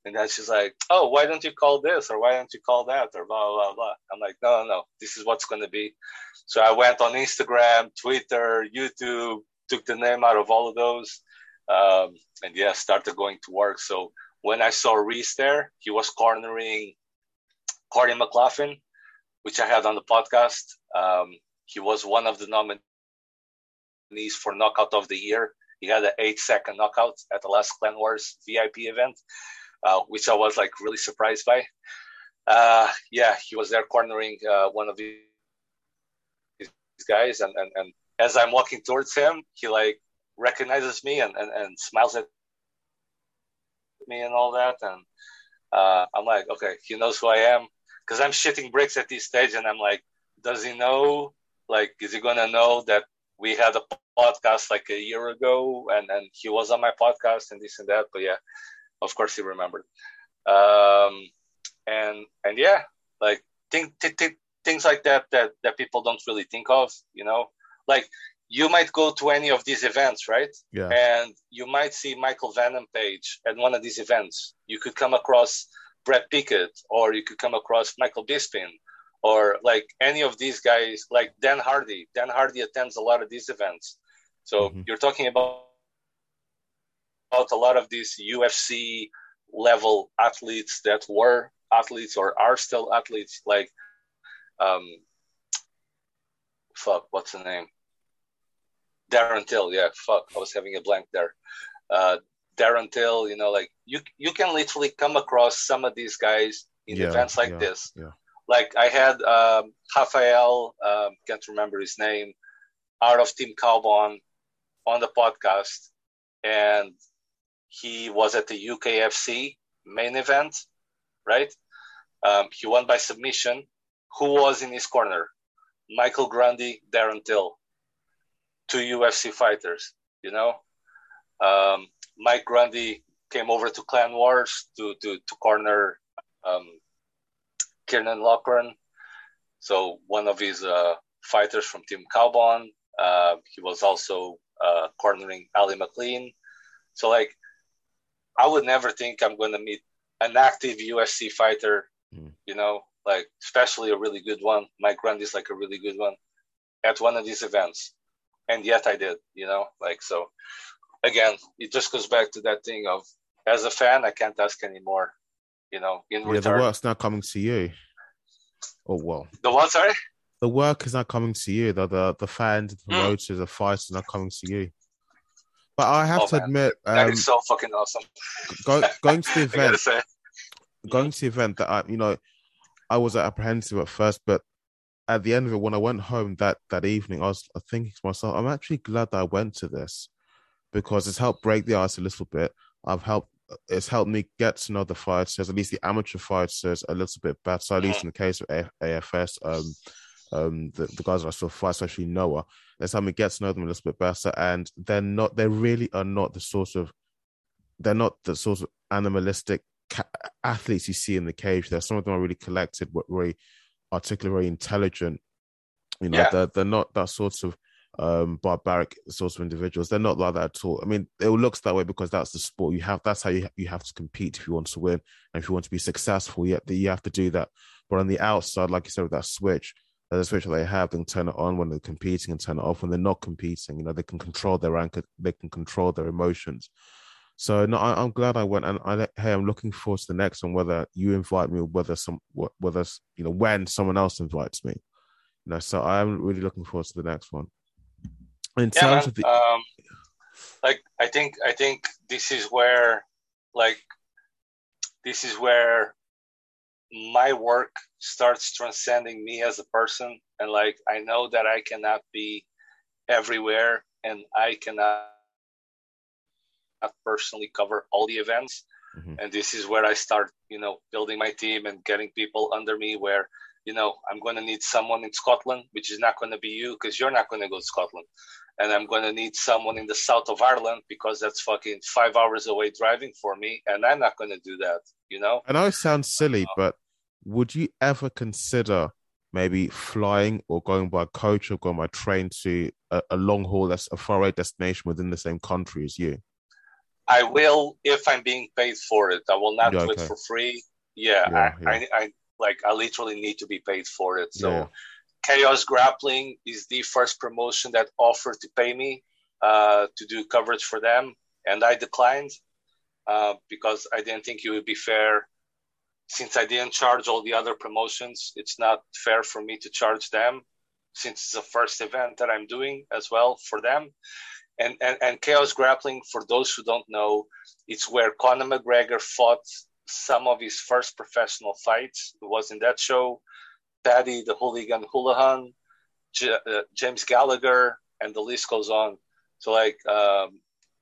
and then she's like, "Oh, why don't you call this or why don't you call that or blah blah blah?" I'm like, "No, no, no. This is what's going to be." So I went on Instagram, Twitter, YouTube, took the name out of all of those, um, and yeah, started going to work. So when I saw Rhys there, he was cornering Corey McLaughlin, which I had on the podcast. Um, he was one of the nominees for Knockout of the Year. He had an eight-second knockout at the last Clan Wars VIP event uh, which I was like really surprised by. Uh, yeah, he was there cornering uh, one of these guys, and, and, and as I'm walking towards him, he like recognizes me and, and, and smiles at me and all that, and uh, I'm like, okay, he knows who I am, because I'm shitting bricks at this stage, and I'm like, does he know? Like, is he gonna know that we had a podcast like a year ago, and and he was on my podcast and this and that? But yeah, of course he remembered. Um, and and yeah like think, th- th- things like that that that people don't really think of you know? Like you might go to any of these events right? Yeah. And you might see michael venom page at one of these events. You could come across brad pickett or you could come across michael bisping or like any of these guys like dan hardy. Dan hardy attends a lot of these events. So mm-hmm. you're talking about a lot of these UFC level athletes that were athletes or are still athletes, like, um, fuck, what's the name? Darren Till, yeah, fuck, I was having a blank there. Uh, Darren Till, you know, like you you can literally come across some of these guys in yeah, events like yeah, this. Yeah. Like I had um, Rafael, um, can't remember his name, out of Team Kaobon on the podcast, and he was at the UKFC main event, right? Um, he won by submission. Who was in his corner? Michael Grundy, Darren Till. two UFC fighters. You know, um, Mike Grundy came over to Clan Wars to to to corner um, Kieran Loughran. So one of his uh, fighters from Team Kaobon. Uh, he was also uh, cornering Ali McLean. So like, I would never think I'm going to meet an active UFC fighter. Mm. You know, like especially a really good one. Mike Grundy's like a really good one at one of these events, and yet I did. You know, like so. Again, it just goes back to that thing of as a fan, I can't ask anymore. You know, in yeah, return. the work's now coming to you. Oh well. The what? Sorry. The work is not coming to you. The the, the fans, the hmm. promoters, mm. the fighters are not coming to you. But I have oh, to man. admit, um, that is um, so fucking awesome. Go, <laughs> going to the event, going to the event that I, you know, I was apprehensive at first, but at the end of it, when I went home that that evening, I was thinking to myself, I'm actually glad that I went to this because it's helped break the ice a little bit. I've helped it's helped me get to know the fighters, at least the amateur fighters, a little bit better. So, at least in the case of AFS, um, um, the, the guys that I still fight, especially Noah, it's helped me get to know them a little bit better. And they're not, they really are not the sort of, they're not the sort of animalistic ca- athletes you see in the cage. There, some of them are really collected, but very articulate, very intelligent. You know, yeah. they're they're not that sort of um, barbaric sorts of individuals. They're not like that at all. I mean, it looks that way because that's the sport. You have that's how you you have to compete if you want to win and if you want to be successful. Yet you have to do that. But on the outside, like you said, with that switch, there's a switch that they have. They can turn it on when they're competing and turn it off when they're not competing. You know, they can control their anger, They can control their emotions. So no, I, am glad I went, and I hey, I'm looking forward to the next one. Whether you invite me, or whether some, whether you know when someone else invites me, you know. So I'm really looking forward to the next one. In yeah, terms man. of the, um, like I think I think this is where, like, this is where my work starts transcending me as a person, and like I know that I cannot be everywhere, and I cannot personally cover all the events. Mm-hmm. And this is where I start, you know, building my team and getting people under me where, you know, I'm going to need someone in Scotland, which is not going to be you because you're not going to go to Scotland. And I'm going to need someone in the south of Ireland because that's fucking five hours away driving for me. And I'm not going to do that, you know? And I know it sounds silly, uh, but would you ever consider maybe flying or going by coach or going by train to a, a long haul, that's a far away destination within the same country as you? I will if I'm being paid for it. I will not yeah, do okay. it for free. Yeah, yeah, I, yeah. I, I, like I literally need to be paid for it. So Chaos Grappling is the first promotion that offered to pay me uh, to do coverage for them, and I declined uh, because I didn't think it would be fair. Since I didn't charge all the other promotions, it's not fair for me to charge them since it's the first event that I'm doing as well for them. And, and, and Chaos Grappling, for those who don't know, it's where Conor McGregor fought some of his first professional fights. Was in that show. Paddy, the hooligan Holohan, J- uh, James Gallagher, and the list goes on. So like um,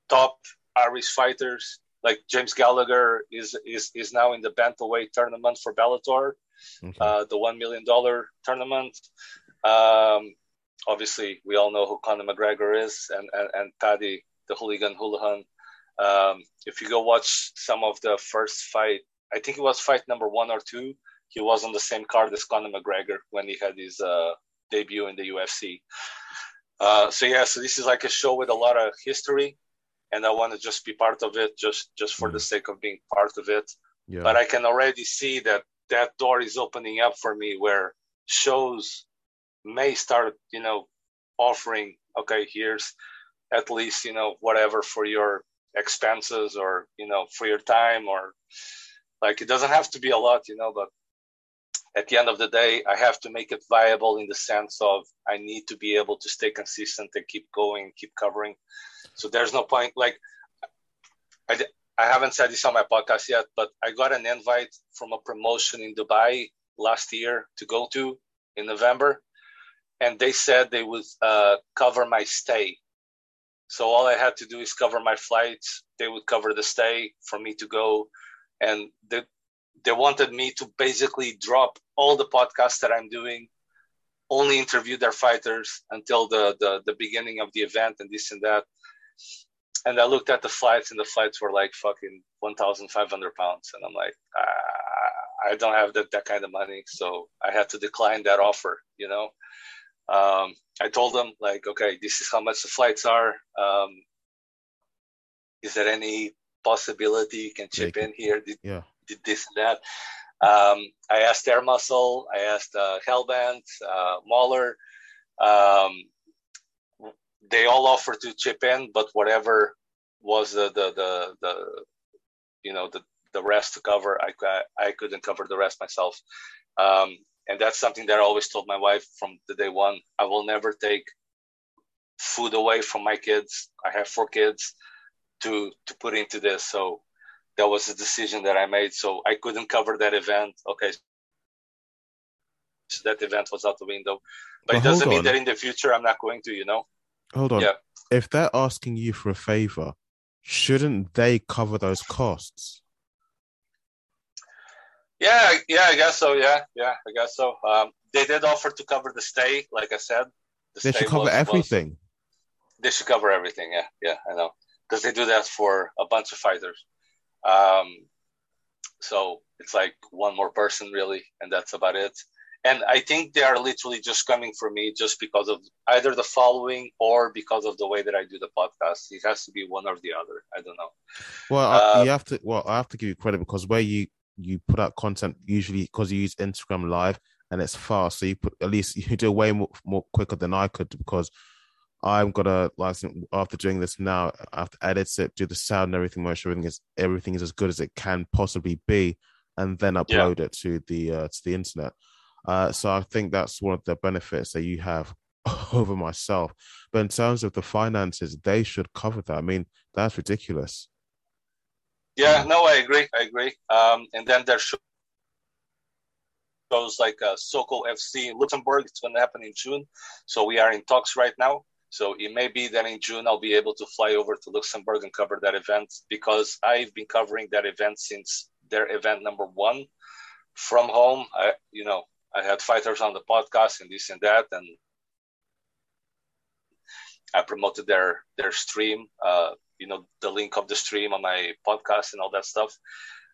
top Irish fighters, like James Gallagher is is is now in the bantamweight tournament for Bellator, okay. uh, the one million dollar tournament. Um, obviously we all know who Conor McGregor is and, and, and Paddy, the hooligan Holohan. Um, if you go watch some of the first fight, I think it was fight number one or two. He was on the same card as Conor McGregor when he had his uh, debut in the UFC. Uh, so yeah, so this is like a show with a lot of history, and I want to just be part of it, just just for the sake of being part of it. Yeah. But I can already see that that door is opening up for me, where shows may start, you know, offering, okay, here's at least, you know, whatever for your expenses or, you know, for your time or like it doesn't have to be a lot, you know, but at the end of the day, I have to make it viable in the sense of I need to be able to stay consistent and keep going, keep covering. So there's no point. Like, I, I haven't said this on my podcast yet, but I got an invite from a promotion in Dubai last year to go to in November and they said they would uh, cover my stay. So all I had to do is cover my flights. They would cover the stay for me to go, and they they wanted me to basically drop all the podcasts that I'm doing only interview their fighters until the, the the beginning of the event and this and that. And I looked at the flights, and the flights were like fucking one thousand five hundred pounds, and I'm like, ah, I don't have that that kind of money, so I had to decline that offer. You know, um, I told them like, okay, this is how much the flights are. Um, is there any possibility you can chip yeah, in here? Did, yeah. did this and that? Um, I asked Air Muscle, I asked uh, Hellbent, uh, Mauler. Um, they all offered to chip in, but whatever was the the the, the you know the the rest to cover, I I couldn't cover the rest myself. Um, and that's something that I always told my wife from the day one. I will never take food away from my kids. I have four kids to to put into this. So that was a decision that I made. So I couldn't cover that event. Okay. So that event was out the window. But, it doesn't mean that in the future I'm not going to, you know? Hold on. Yeah. If they're asking you for a favor, shouldn't they cover those costs? Yeah, yeah, I guess so. Yeah, yeah, I guess so. Um, they did offer to cover the stay, like I said. The they should cover was, everything. Was, they should cover everything. Yeah, yeah, I know, because they do that for a bunch of fighters. Um, so it's like one more person really, and that's about it. And I think they are literally just coming for me just because of either the following or because of the way that I do the podcast. It has to be one or the other. I don't know. Well, uh, you have to. Well, I have to give you credit because where you you put out content usually because you use Instagram Live and it's fast, so you put at least <laughs> you do way more, more quicker than I could because I'm gonna like after doing this now, I have to edit it, do the sound and everything, make sure everything is everything is as good as it can possibly be, and then upload yeah. it to the uh, to the internet. Uh, so I think that's one of the benefits that you have <laughs> over myself. But in terms of the finances, they should cover that. I mean, that's ridiculous. Yeah, no, I agree. I agree. Um, and then there shows like uh, Sokol FC in Luxembourg. It's going to happen in June. So we are in talks right now. So it may be that in June I'll be able to fly over to Luxembourg and cover that event because I've been covering that event since their event number one from home. I, you know, I had fighters on the podcast and this and that, and I promoted their their stream. Uh, you know, the link of the stream on my podcast and all that stuff.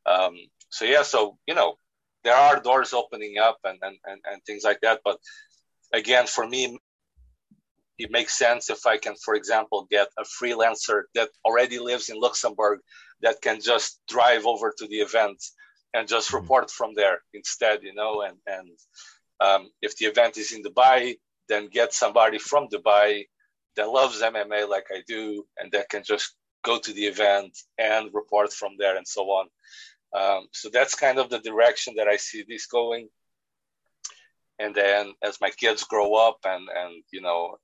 Um, so yeah, so you know, there are doors opening up and and, and, and things like that. But again, for me, it makes sense if I can, for example, get a freelancer that already lives in Luxembourg that can just drive over to the event and just mm-hmm. report from there instead, you know, and, and um, if the event is in Dubai, then get somebody from Dubai that loves MMA like I do, and that can just go to the event and report from there and so on. Um, so that's kind of the direction that I see this going. And then as my kids grow up and, and you know,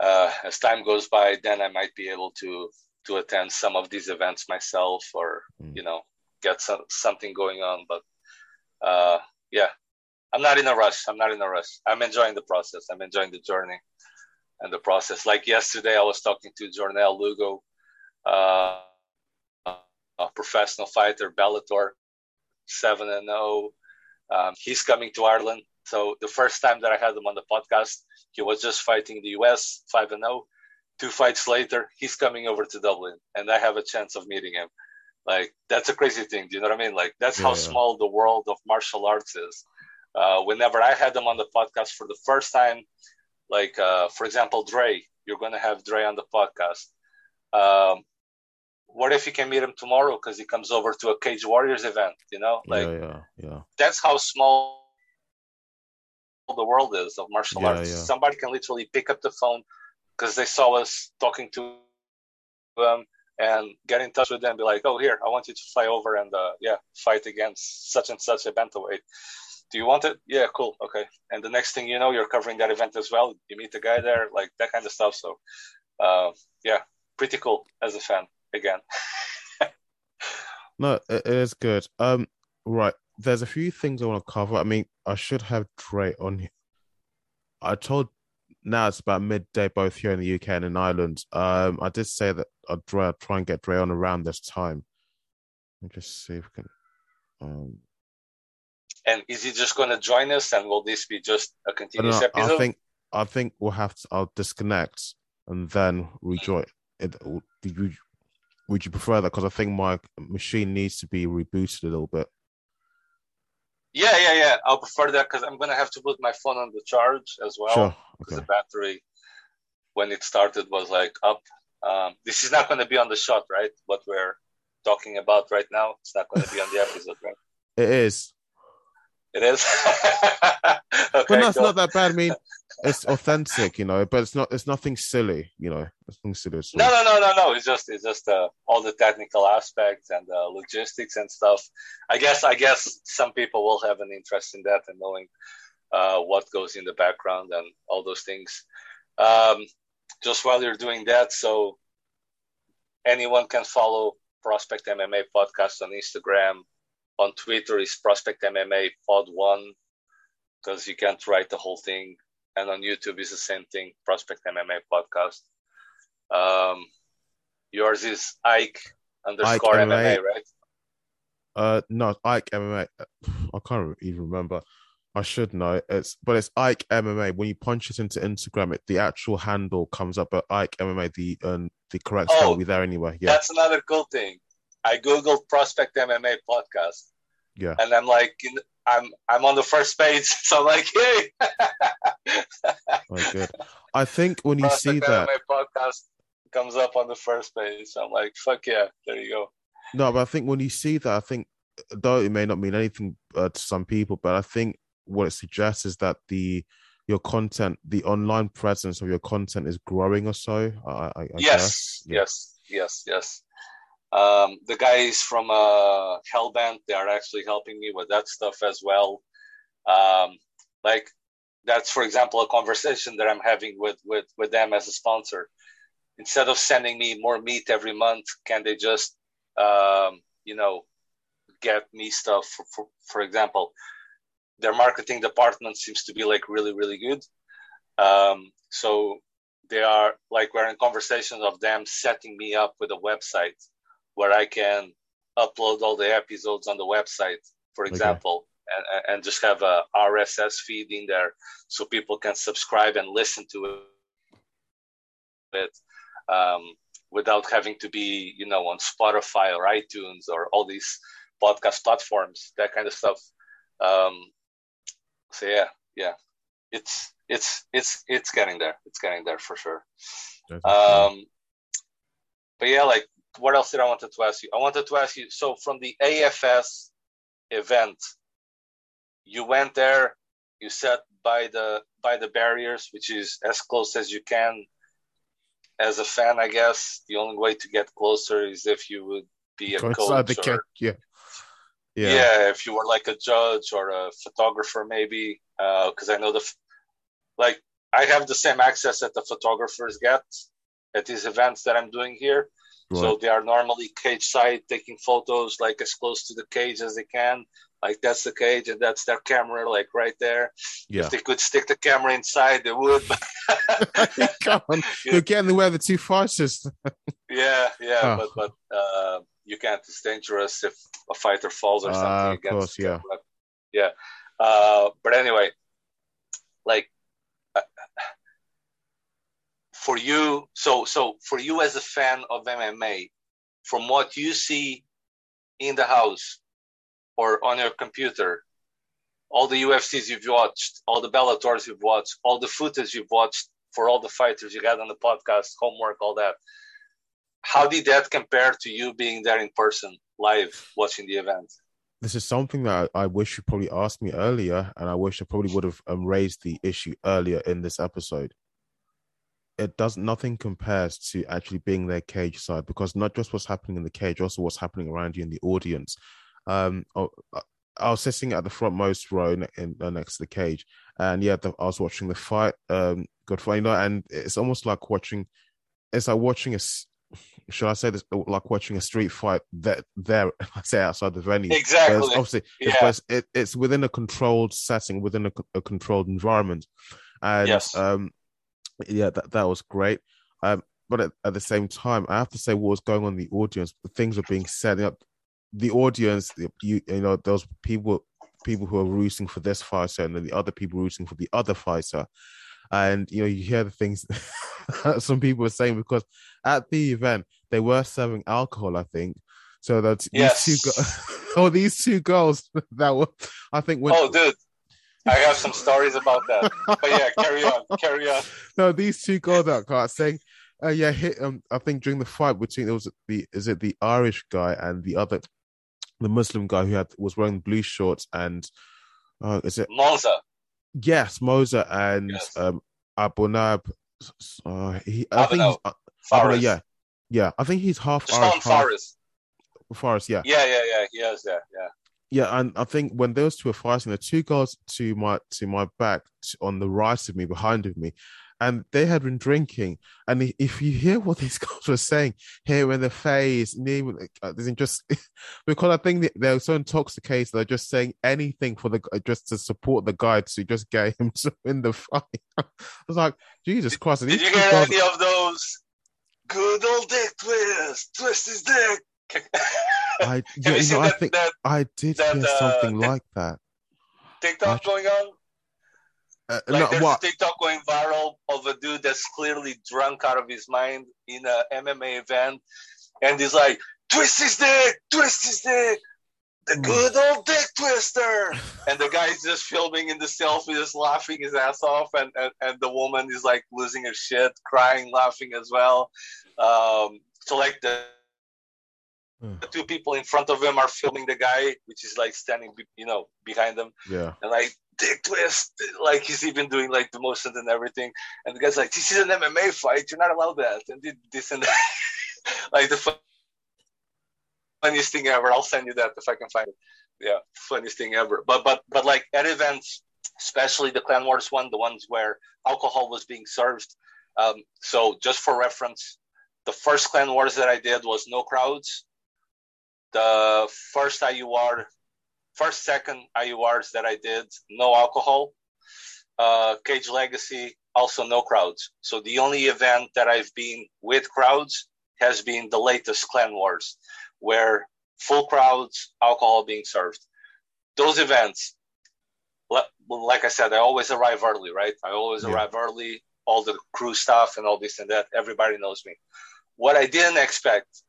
uh, as time goes by, then I might be able to to attend some of these events myself, or mm. you know, get some, something going on. But uh, yeah, I'm not in a rush. I'm not in a rush. I'm enjoying the process. I'm enjoying the journey and the process. Like yesterday, I was talking to Jornel Lugo, uh, a professional fighter, Bellator, seven and zero. Oh. Um, he's coming to Ireland. So the first time that I had him on the podcast, he was just fighting the US, 5 and 0. Two fights later, he's coming over to Dublin, and I have a chance of meeting him. Like, that's a crazy thing. Do you know what I mean? Like, that's yeah, how yeah. small the world of martial arts is. Uh, whenever I had them on the podcast for the first time, like, uh, for example, Dre, you're going to have Dre on the podcast. Um, what if you can meet him tomorrow because he comes over to a Cage Warriors event? You know, like, yeah, yeah, yeah. That's how small the world is of martial arts. Somebody can literally pick up the phone because they saw us talking to them and get in touch with them, be like, "Oh, here, I want you to fly over and uh, yeah, fight against such and such a bantamweight. Do you want it? Yeah, cool, okay." And the next thing you know, you're covering that event as well. You meet the guy there, like that kind of stuff. So, uh, yeah, pretty cool as a fan again. <laughs> no, it is good. Um, right there's a few things I want to cover. I mean, I should have Dre on here. I told now it's about midday both here in the UK and in Ireland. Um, I did say that I'd try, and get Dre on around this time. Let me just see if we can. Um... And is he just going to join us, and will this be just a continuous I, episode? I think I think we'll have to. I'll disconnect and then rejoin. It, would you would you prefer that? Because I think my machine needs to be rebooted a little bit. Yeah, yeah, yeah. I'll prefer that because I'm gonna have to put my phone on the charge as well. Sure. Because Okay. the battery, when it started, was like up. Um, this is not gonna be on the shot, right? What we're talking about right now, it's not gonna be on the episode, right? It is, It is. <laughs> okay, but no, not that bad. I mean, <laughs> it's authentic, you know. But it's not. It's nothing silly, you know. It's nothing silly. No, no, no, no, no. It's just it's just uh, all the technical aspects and uh, logistics and stuff. I guess I guess some people will have an interest in that and knowing uh, what goes in the background and all those things. Um, just while you're doing that, so anyone can follow Prospect MMA podcast on Instagram. On Twitter is Prospect MMA Pod One because you can't write the whole thing. And on YouTube is the same thing, Prospect MMA Podcast. Um, yours is Ike underscore Ike MMA, MMA. right? Uh, no, Ike MMA. I can't even remember. I should know. It's but it's Ike MMA. When you punch it into Instagram, it the actual handle comes up. But Ike MMA, the um, the correct Oh, will be there anyway. Yeah, That's another cool thing. I googled Prospect MMA podcast, yeah. and I'm like, I'm I'm on the first page, <laughs> so I'm like, hey, Oh, good. I think when you see Prospect that, MMA podcast comes up on the first page. So I'm like, fuck yeah, there you go. no, but I think when you see that, I think though it may not mean anything uh, to some people, but I think what it suggests is that the your content, the online presence of your content is growing or so. I, I, I yes, guess. Yes, yes, yes. Um, the guys from uh, Hellbent, they are actually helping me with that stuff as well. Um, like that's, for example, a conversation that I'm having with with with them as a sponsor. Instead of sending me more meat every month, can they just, um, you know, get me stuff? For, for for example, their marketing department seems to be like really really good. Um, so they are like we're in conversations of them setting me up with a website where I can upload all the episodes on the website, for Okay. example, and, and just have a RSS feed in there so people can subscribe and listen to it um, without having to be, you know, on Spotify or iTunes or all these podcast platforms, that kind of stuff. Um, so yeah, yeah, it's it's it's it's getting there. It's getting there for sure. Um, but yeah, like what else did I wanted to ask you? I wanted to ask you. So from the AFS event, you went there. You sat by the by the barriers, which is as close as you can. As a fan, I guess the only way to get closer is if you would be a Go inside the coach or Yeah. yeah. Yeah. if you were like a judge or a photographer, maybe. Uh, because I know the, like, I have the same access that the photographers get at these events that I'm doing here. So they are normally cage side taking photos like as close to the cage as they can. Like that's the cage and that's their camera, like right there. yeah. If they could stick the camera inside, they would. <laughs> <laughs> Come on. You're getting the of the two fighters. yeah, yeah, Oh. but but uh, you can't. It's dangerous if a fighter falls or Ah, something of against. course, yeah. yeah. Uh, but anyway, like uh, for you, so so for you as a fan of MMA, from what you see in the house or on your computer, all the UFCs you've watched, all the Bellators you've watched, all the footage you've watched for all the fighters you got on the podcast, homework, all that. How did that compare to you being there in person, live, watching the event? This is something that I, wish you probably asked me earlier, and I wish I probably would have um, raised the issue earlier in this episode. It does nothing compares to actually being there cage side because not just what's happening in the cage, also what's happening around you in the audience. Um, oh, I, I was sitting at the front most row ne- in, uh, next to the cage, and yeah, the, I was watching the fight. Um, good fight, you know, and it's almost like watching. It's like watching a. Should I say this? Like watching a street fight that there, <laughs> I say outside the venue. Exactly. obviously, it's, Yeah. it's, it, it's within a controlled setting, within a, a controlled environment, and Yes. um, yeah, that that was great. Um, but at, at the same time, I have to say, what was going on in the audience? Things were being said. You know, the audience, you you know, those people people who are rooting for this fighter and then the other people rooting for the other fighter. And you know, you hear the things <laughs> some people were saying because at the event they were serving alcohol, I think. So that yes. these two, <laughs> oh, these two girls <laughs> that were, I think, when, oh, dude, I have some stories about that. But yeah, carry on, carry on. No, these two girls that got saying, uh, yeah, hit. Um, I think during the fight between it was the is it the Irish guy and the other, the Muslim guy who had was wearing blue shorts and, uh, is it Moza? Yes, Moza and yes. um Abunab. Uh, he, I think he's, uh, yeah, yeah. I think he's half Just Irish. Forrest. Forrest, yeah. Yeah, yeah, yeah. He has that. Yeah. Yeah, and I think when those two were fighting, the two girls to my to my back on the right of me, behind of me, and they had been drinking. And if you hear what <laughs> these guys were saying, here in the face, near, uh, just <laughs> because I think they're so intoxicated, they're just saying anything for the just to support the guy to just get him <laughs> to win the fight. I was like, Jesus Christ! Did you get any of those? Good old dick twist, twist his dick. <laughs> I, yeah, you know, that, I think that, I did that, hear something uh, like that. TikTok I, going on. Uh, like no, there's what? a TikTok going viral of a dude that's clearly drunk out of his mind in a MMA event, and he's like, "Twist his dick, twist his dick." The hmm. good old dick twister, and the guy's just filming in the selfie, just laughing his ass off, and, and, and the woman is like losing her shit, crying, laughing as well. Um, so like the the two people in front of him are filming the guy, which is like standing, you know, behind them. Yeah. And like dick twist, like he's even doing like the motions and everything. And the guy's like, "This is an MMA fight. You're not allowed that." And this and that. <laughs> like the funniest thing ever. I'll send you that if I can find it. Yeah, funniest thing ever. But but but like at events, especially the Clan Wars one, the ones where alcohol was being served. Um, so just for reference, the first Clan Wars that I did was no crowds the first IUR, first, second IURs that I did, no alcohol. Uh, Cage Legacy, also no crowds. So the only event that I've been with crowds has been the latest Clan Wars, where full crowds, alcohol being served. Those events, like I said, I always arrive early, right? I always yeah. arrive early, all the crew stuff and all this and that. Everybody knows me. What I didn't expect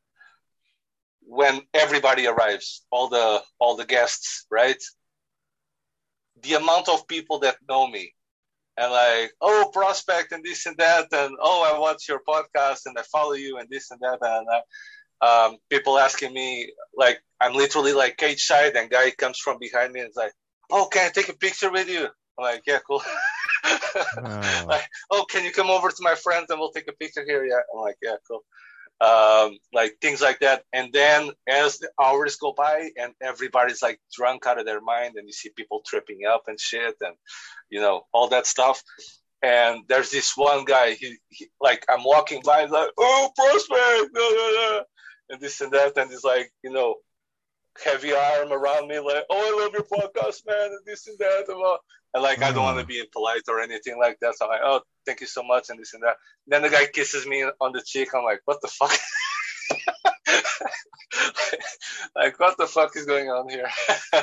when everybody arrives, all the all the guests, right? The amount of people that know me and like, oh, prospect and this and that, and oh, I watch your podcast and I follow you and this and that, and uh, um, people asking me like, I'm literally like cage side, and guy comes from behind me and is like, oh, can I take a picture with you? I'm like, yeah, cool. wow. <laughs> like, oh, can you come over to my friends and we'll take a picture here? Yeah, I'm like, yeah, cool um, like things like that. And then as the hours go by and everybody's like drunk out of their mind and you see people tripping up and shit and, you know, all that stuff. And there's this one guy, he, he like, I'm walking by, like, oh, prospect, and this and that. And he's like, you know, heavy arm around me, like, oh, I love your podcast, man, and this and that. And like, I don't want to be impolite or anything like that. So I'm like, oh, thank you so much, and this and that. And then the guy kisses me on the cheek. I'm like, what the fuck? <laughs> like, what the fuck is going on here? <laughs> uh,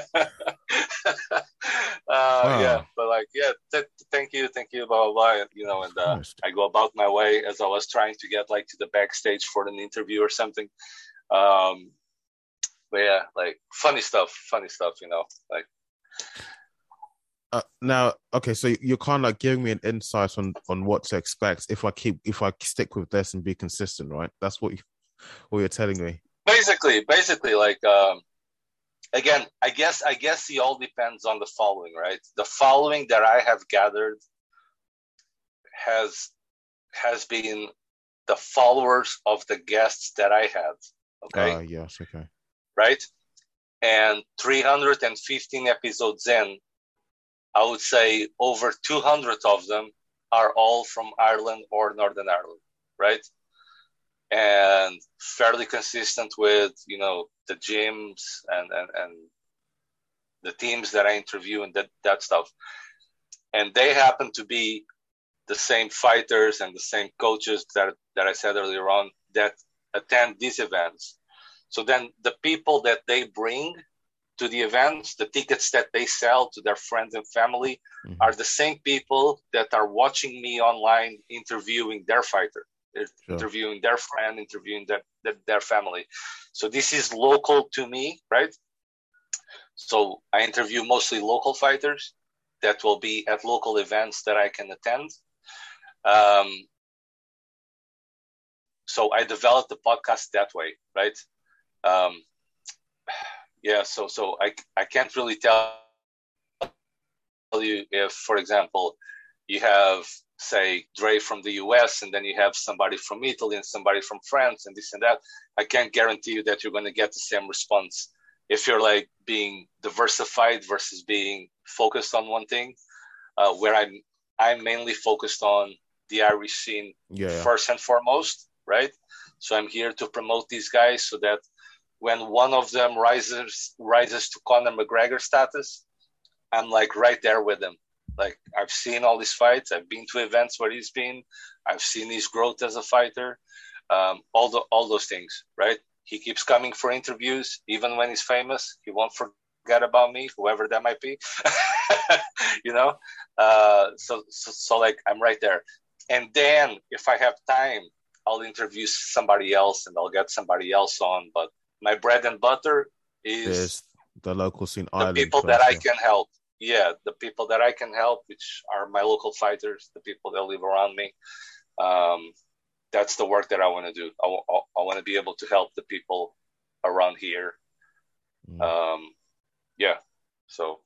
oh. Yeah, but like, yeah, th- thank you, thank you, blah blah blah. You know, and uh, I go about my way as I was trying to get like to the backstage for an interview or something. Um, but yeah, like funny stuff, funny stuff. You know, like uh, now, okay, so you're kind of like giving me an insight on on what to expect if I keep if I stick with this and be consistent, right? That's what you what you're telling me. Basically, basically, like um, again, I guess I guess it all depends on the following, right? The following that I have gathered has has been the followers of the guests that I had. Okay. Uh, yes. Okay. Right. And 315 episodes in, I would say over 200 of them are all from Ireland or Northern Ireland, right? And fairly consistent with, you know, the gyms and, and, and the teams that I interview and that, that stuff. And they happen to be the same fighters and the same coaches that, that I said earlier on that attend these events. So then the people that they bring to the events, the tickets that they sell to their friends and family mm-hmm. are the same people that are watching me online interviewing their fighter. Sure. interviewing their friend, interviewing their, their, their family. So this is local to me, right? So I interview mostly local fighters that will be at local events that I can attend. Um, so I developed the podcast that way, right? Um, yeah, so so I I can't really tell you if, for example, you have say Dre from the US and then you have somebody from Italy and somebody from France and this and that. I can't guarantee you that you're going to get the same response if you're like being diversified versus being focused on one thing. Uh, where I'm I'm mainly focused on the Irish scene yeah. first and foremost, right? So I'm here to promote these guys so that when one of them rises rises to Conor McGregor status, I'm like right there with him. Like I've seen all these fights. I've been to events where he's been. I've seen his growth as a fighter. Um, all the all those things, right? He keeps coming for interviews, even when he's famous. He won't forget about me, whoever that might be. <laughs> you know, uh, so, so so like I'm right there. And then if I have time, I'll interview somebody else and I'll get somebody else on. But my bread and butter is There's the local scene the people that I can help. Yeah, the people that I can help, which are my local fighters, the people that live around me. Um, that's the work that I want to do. I, want to be able to help the people around here. Mm. Um, yeah, so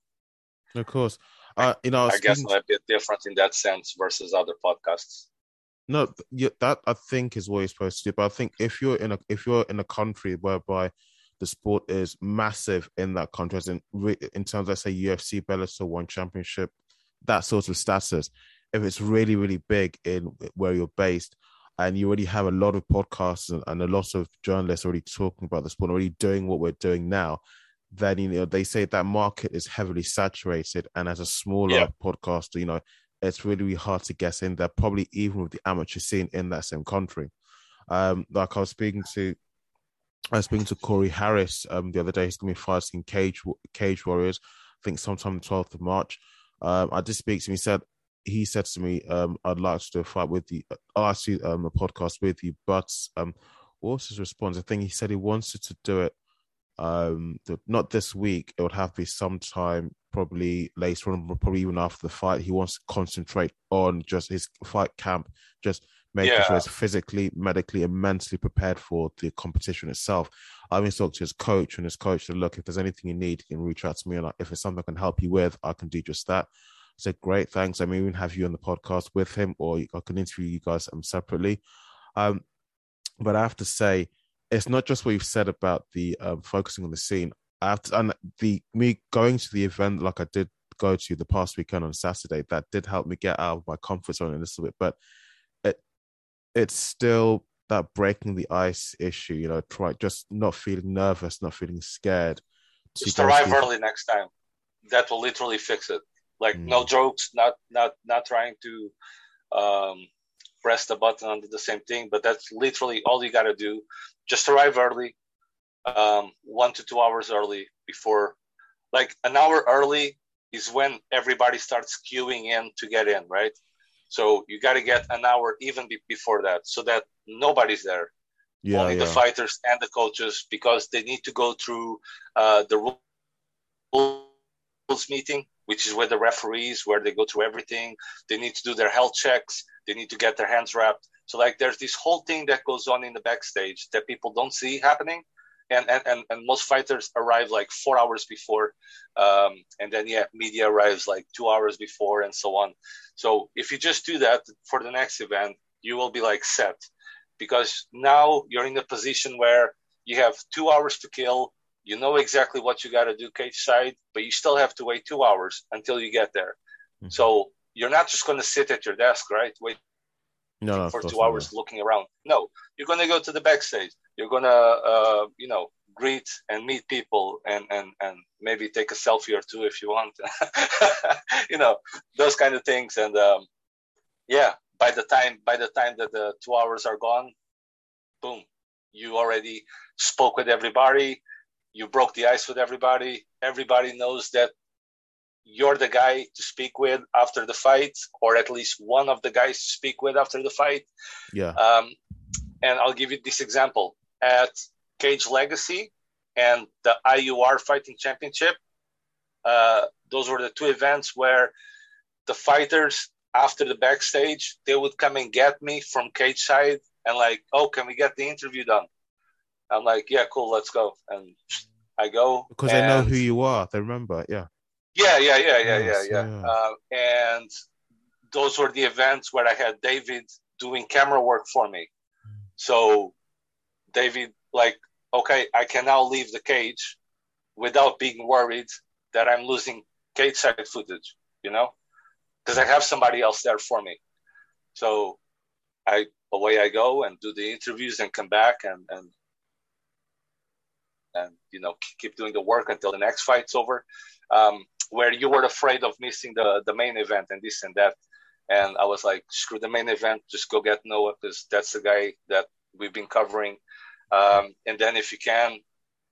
of course, uh, you know, I, I guess I'm a bit different in that sense versus other podcasts. No, that I think is what you're supposed to do. But I think if you're in a if you're in a country whereby the sport is massive in that country, as in in terms of say UFC, Bellator, One Championship, that sort of status. If it's really really big in where you're based, and you already have a lot of podcasts and, and a lot of journalists already talking about the sport, already doing what we're doing now, then you know they say that market is heavily saturated, and as a smaller yeah. podcaster, you know it's really, really hard to guess in there, probably even with the amateur scene in that same country. Um, like I was speaking to, I was speaking to Corey Harris um, the other day. He's going to be fighting Cage Cage Warriors. I think sometime the twelfth of March. Um, I did speak to him. He said he said to me, um, "I'd like to do a fight with you. I'll ask you um, a podcast with you." But um, was his response? I think he said he wanted to do it um not this week it would have to be sometime probably later on, probably even after the fight. He wants to concentrate on just his fight camp, just making yeah. sure he's physically, medically, and mentally prepared for the competition itself. I even spoke to his coach, and his coach said, "Look, if there's anything you need, you can reach out to me, and if it's something I can help you with, I can do just that." I said, "Great, thanks. I may even have you on the podcast with him, or I can interview you guys um, separately." Um, but I have to say, it's not just what you've said about the um, focusing on the scene after and the me going to the event like I did go to the past weekend on Saturday, that did help me get out of my comfort zone a little bit. But it it's still that breaking the ice issue, you know, try just not feeling nervous, not feeling scared. Just arrive early next time. That will literally fix it. Like mm. no jokes, not not not trying to um, press the button on the same thing, but that's literally all you gotta do. Just arrive early, um, one to two hours early before, like an hour early is when everybody starts queuing in to get in, right? So you got to get an hour even be- before that so that nobody's there. Yeah, Only yeah. the fighters and the coaches because they need to go through uh, the rules meeting, which is where the referees, where they go through everything. They need to do their health checks. They need to get their hands wrapped. So like there's this whole thing that goes on in the backstage that people don't see happening and, and, and, most fighters arrive like four hours before um, and then yeah media arrives like two hours before and so on so if you just do that for the next event you will be like set because now you're in a position where you have two hours to kill you know exactly what you got to do cage side but you still have to wait two hours until you get there mm-hmm. so you're not just going to sit at your desk right wait no, for two hours not. looking around. No, you're gonna go to the backstage. You're gonna, uh, you know, greet and meet people and and and maybe take a selfie or two if you want. <laughs> you know, those kind of things. And um, yeah, by the time by the time that the two hours are gone, boom, you already spoke with everybody. you broke the ice with everybody. Everybody knows that you're the guy to speak with after the fight, or at least one of the guys to speak with after the fight. Yeah. Um, and I'll give you this example at Cage Legacy and the IUR Fighting Championship. Uh, those were the two events where the fighters after the backstage they would come and get me from cage side and like, oh, can we get the interview done? I'm like, yeah, cool, let's go. And I go because they know who you are. They remember, yeah. Yeah, yeah, yeah, yeah, yes, yeah, yeah. yeah. Uh, and those were the events where I had David doing camera work for me. So David, like, okay, I can now leave the cage without being worried that I'm losing cage side footage, you know, because I have somebody else there for me. So I away I go and do the interviews and come back and and and you know keep doing the work until the next fight's over. Um, where you were afraid of missing the the main event and this and that, and I was like, screw the main event, just go get Noah because that's the guy that we've been covering. Um, and then if you can,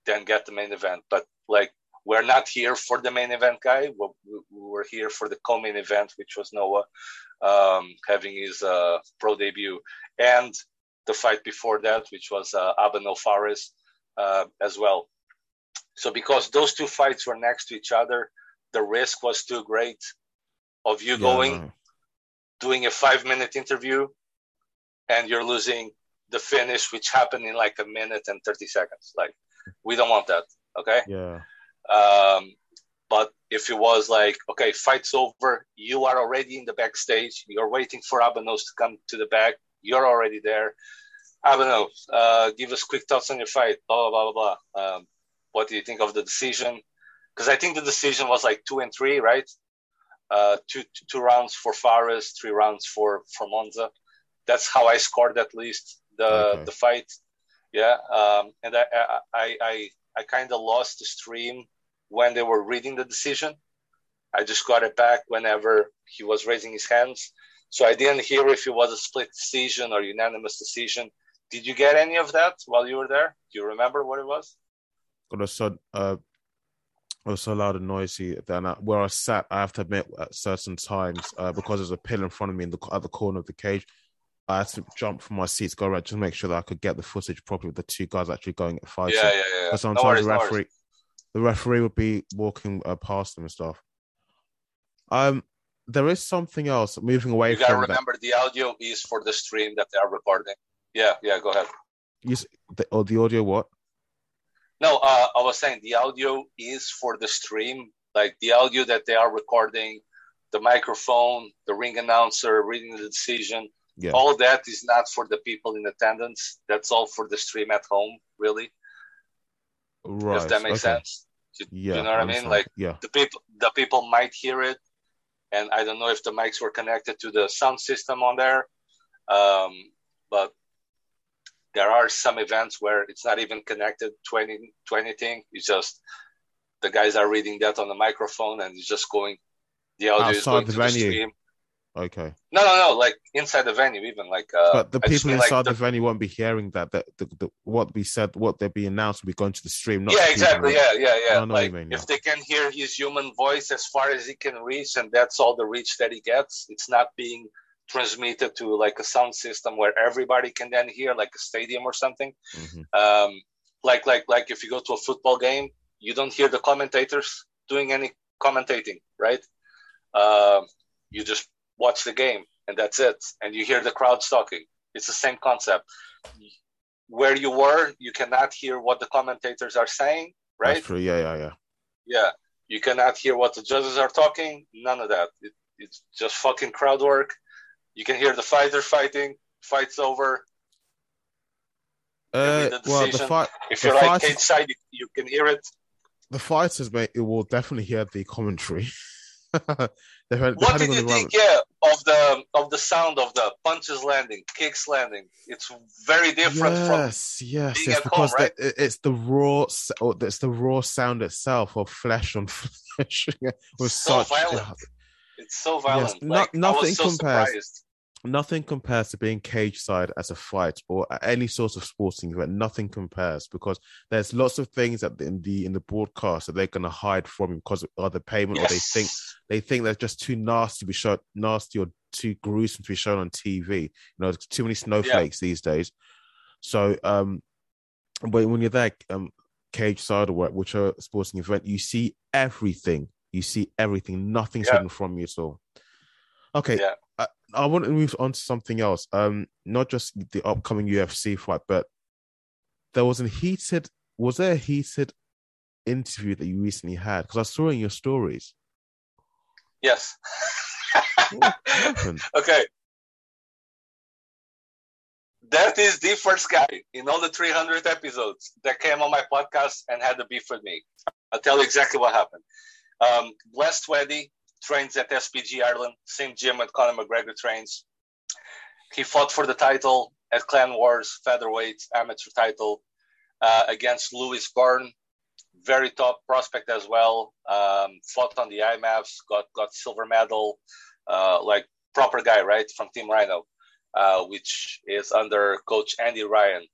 then get the main event. But like we're not here for the main event guy. We're, we're here for the co-main event, which was Noah um, having his uh, pro debut, and the fight before that, which was uh, Abano Fares uh, as well. So because those two fights were next to each other, the risk was too great of you yeah, going, doing a five-minute interview, and you're losing the finish, which happened in like a minute and 30 seconds. Like, we don't want that. Okay. Yeah. Um, but if it was like, okay, fight's over, you are already in the backstage, you're waiting for Abanos to come to the back, you're already there. Abanos, uh, give us quick thoughts on your fight, blah, blah, blah, blah. Um, what do you think of the decision? Because I think the decision was like two and three, right? Uh, two, two rounds for Fares, three rounds for, for Monza. That's how I scored at least the, okay. the fight. Yeah. Um, and I, I, I, I kind of lost the stream when they were reading the decision. I just got it back whenever he was raising his hands. So I didn't hear if it was a split decision or unanimous decision. Did you get any of that while you were there? Do you remember what it was? It was so, uh, it was so loud and noisy that I, where I sat, I have to admit, at certain times, uh, because there's a pill in front of me in the other corner of the cage, I had to jump from my seat to go around just to make sure that I could get the footage properly with the two guys actually going at fighting. Yeah, yeah, yeah. sometimes no worries, the referee, no the referee would be walking uh, past them and stuff. Um, there is something else moving away. You gotta remember that. the audio is for the stream that they are recording. Yeah, yeah. Go ahead. You, the, or oh, the audio what? No, uh, I was saying the audio is for the stream, like the audio that they are recording, the microphone, the ring announcer reading the decision. Yeah. All that is not for the people in attendance. That's all for the stream at home, really. Right. If that makes okay. sense. You, yeah, you know what I mean? Like yeah. the people the people might hear it and I don't know if the mics were connected to the sound system on there. Um, but there are some events where it's not even connected to, any, to anything. It's just the guys are reading that on the microphone and it's just going the audio Outside is going the to venue. the stream. Okay. No, no, no. Like inside the venue, even like. Uh, but the people inside like the, the, venue won't be hearing that. That the, the, what we said, what they be announced, will be going to the stream. yeah, exactly. Yeah, yeah, yeah. like mean, if yeah. they can hear his human voice as far as he can reach, and that's all the reach that he gets, it's not being transmitted to like a sound system where everybody can then hear, like a stadium or something. Mm-hmm. Um, like, like, like if you go to a football game, you don't hear the commentators doing any commentating, right? Uh, you just watch the game and that's it. And you hear the crowds talking. It's the same concept. Where you were, you cannot hear what the commentators are saying, right? That's true. Yeah, yeah, yeah. Yeah. You cannot hear what the judges are talking. None of that. It, it's just fucking crowd work. You can hear the fighters fighting. Fight's over. Uh, the well, the fight. If you're like cage side, you, you, can hear it. The fighters, mate, it will definitely hear the commentary. <laughs> what did you think? Yeah, of the of the sound of the punches landing, kicks landing. It's very different yes, from yes, yes. because home, right? the, it's the raw, it's the raw sound itself of flesh on <laughs> flesh. with so such, violent. It's so violent. Yes, like, no, nothing so compares. Surprised. Nothing compares to being cage side as a fight or any sort of sporting event. Nothing compares because there's lots of things that in the in the broadcast that they're going to hide from you because of other payment, yes. or they think they think they're just too nasty to be shown, nasty or too gruesome to be shown on TV. You know, there's too many snowflakes yeah. these days. So, um, but when you're there, um, cage side or which are sporting event, you see everything. You see everything. Nothing's yeah. hidden from you at all. Okay. Yeah. I, I want to move on to something else. Um, not just the upcoming UFC fight, but there was a heated. Was there a heated interview that you recently had? Because I saw in your stories. Yes. <laughs> okay. That is the first guy in all the 300 episodes that came on my podcast and had a beef with me. I'll tell you exactly what happened. Um, Blessed Weddy trains at SBG Ireland, same gym that Conor McGregor trains. He fought for the title at Clan Wars featherweight amateur title uh, against Lewis Byrne, very top prospect as well. Um, fought on the IMMAFs, got got silver medal, uh, like proper guy, right, from Team Ryano, uh, which is under Coach Andy Ryan.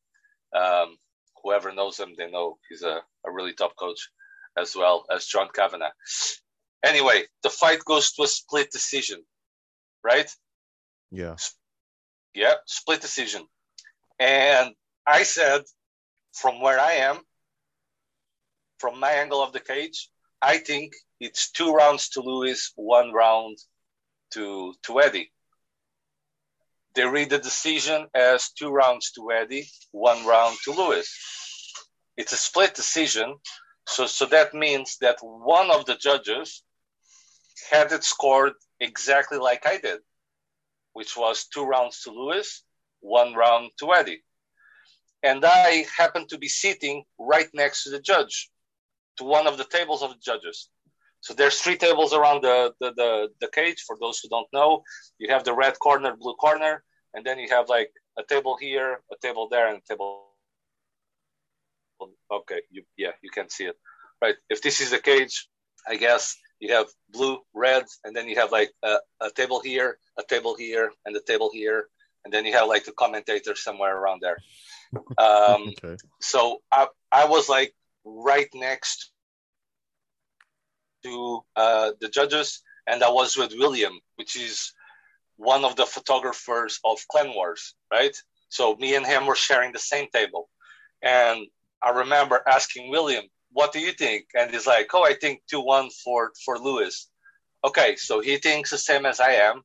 Um, whoever knows him, they know he's a, a really top coach, as well as John Kavanagh. Anyway, the fight goes to a split decision, right? Yeah. Yeah, split decision. And I said, from where I am, from my angle of the cage, I think it's two rounds to Lewis, one round to to Eddie. They read the decision as two rounds to Eddie, one round to Lewis. It's a split decision, so so that means that one of the judges had it scored exactly like I did, which was two rounds to Lewis, one round to Eddie. And I happened to be sitting right next to the judge, to one of the tables of the judges. So there's three tables around the, the, the, the cage. For those who don't know, you have the red corner, blue corner, and then you have like a table here, a table there, and a table. Okay, you, yeah, you can see it, right? If this is the cage, I guess you have blue, red, and then you have like a, a table here, a table here, and a table here, and then you have like the commentator somewhere around there. <laughs> Um, okay. So I, I was like right next to uh, the judges, and I was with William, which is one of the photographers of Clan Wars, right? So me and him were sharing the same table, and I remember asking William, "What do you think?" And he's like, "Oh, I think two one for for Lewis." Okay, so he thinks the same as I am,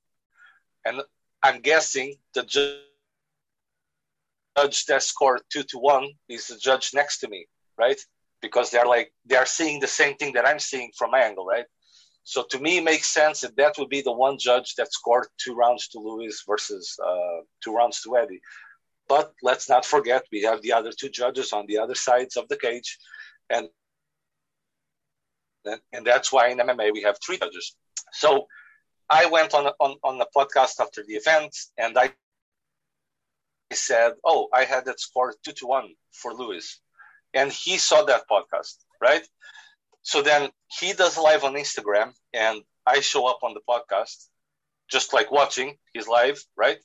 and I'm guessing the judge that scored two to one is the judge next to me, right? because they're like they're seeing the same thing that I'm seeing from my angle, right? So to me, it makes sense that that would be the one judge that scored two rounds to Lewis versus uh, two rounds to Eddie. But let's not forget we have the other two judges on the other sides of the cage, and and that's why in MMA we have three judges. So I went on on on the podcast after the event, and I said, "Oh, I had that score two to one for Lewis." and he saw that podcast, right? So then he does live on Instagram, and I show up on the podcast, just like watching his live, right?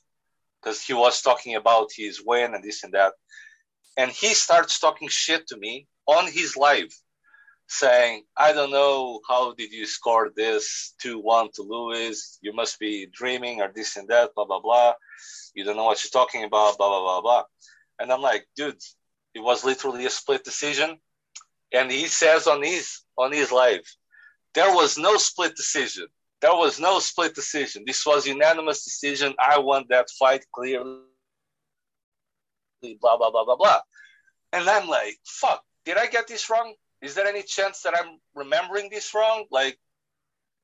Because he was talking about his win and this and that. And he starts talking shit to me on his live, saying, I don't know, how did you score this 2 1 to Lewis? You must be dreaming or this and that, blah, blah, blah. You don't know what you're talking about, blah, blah, blah, blah. And I'm like, dude, it was literally a split decision. And he says on his on his live, there was no split decision. There was no split decision. This was unanimous decision. I won that fight clearly. Blah blah blah blah blah. And I'm like, fuck, did I get this wrong? Is there any chance that I'm remembering this wrong? Like,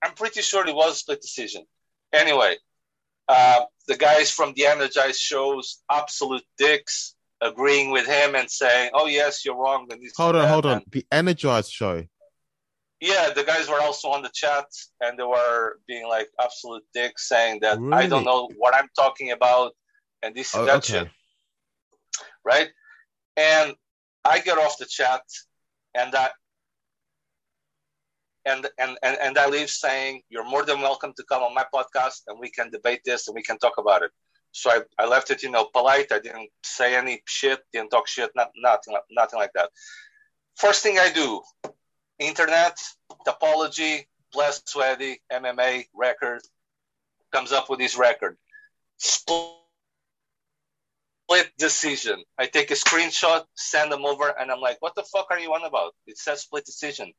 I'm pretty sure it was a split decision. Anyway, uh, the guys from the Energized shows, absolute dicks agreeing with him and saying, "Oh yes, you're wrong." hold on, hold on. The Energized show. Yeah, the guys were also on the chat and they were being like absolute dicks, saying that really? I don't know what I'm talking about and this oh, that okay. shit. Right, and I get off the chat and I and and and, and I leave saying you're more than welcome to come on my podcast and we can debate this and we can talk about it. So I, I left it, you know, polite. I didn't say any shit, didn't talk shit, not, nothing, nothing like that. First thing I do, internet, Tapology, Blessed Weddy, MMA record, comes up with this record. Split decision. I take a screenshot, send them over, and I'm like, what the fuck are you on about? It says split decision.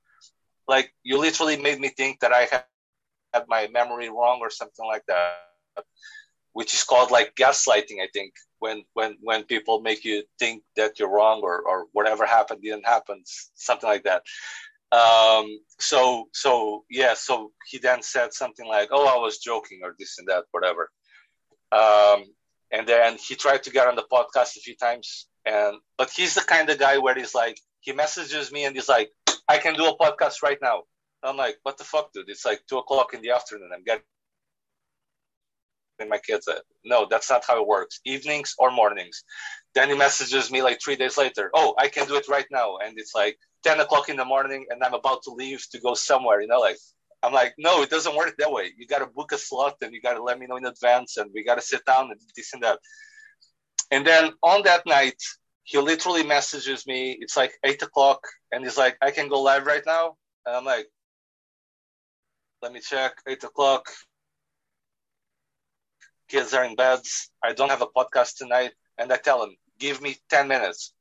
Like, you literally made me think that I had my memory wrong or something like that which is called like gaslighting i think when when when people make you think that you're wrong or or whatever happened didn't happen something like that um so so yeah so he then said something like oh i was joking or this and that whatever um and then he tried to get on the podcast a few times and but he's the kind of guy where he's like he messages me and he's like i can do a podcast right now i'm like what the fuck dude it's like two o'clock in the afternoon i'm getting my kids at. No, that's not how it works. Evenings or mornings. Then he messages me like three days later. Oh, I can do it right now. And it's like 10 o'clock in the morning and I'm about to leave to go somewhere, you know, like I'm like, no, it doesn't work that way. You got to book a slot and you got to let me know in advance and we got to sit down and this and that. And then on that night, he literally messages me. It's like eight o'clock and he's like, I can go live right now. And I'm like, let me check, eight o'clock kids are in beds. I don't have a podcast tonight. And I tell him, give me 10 minutes.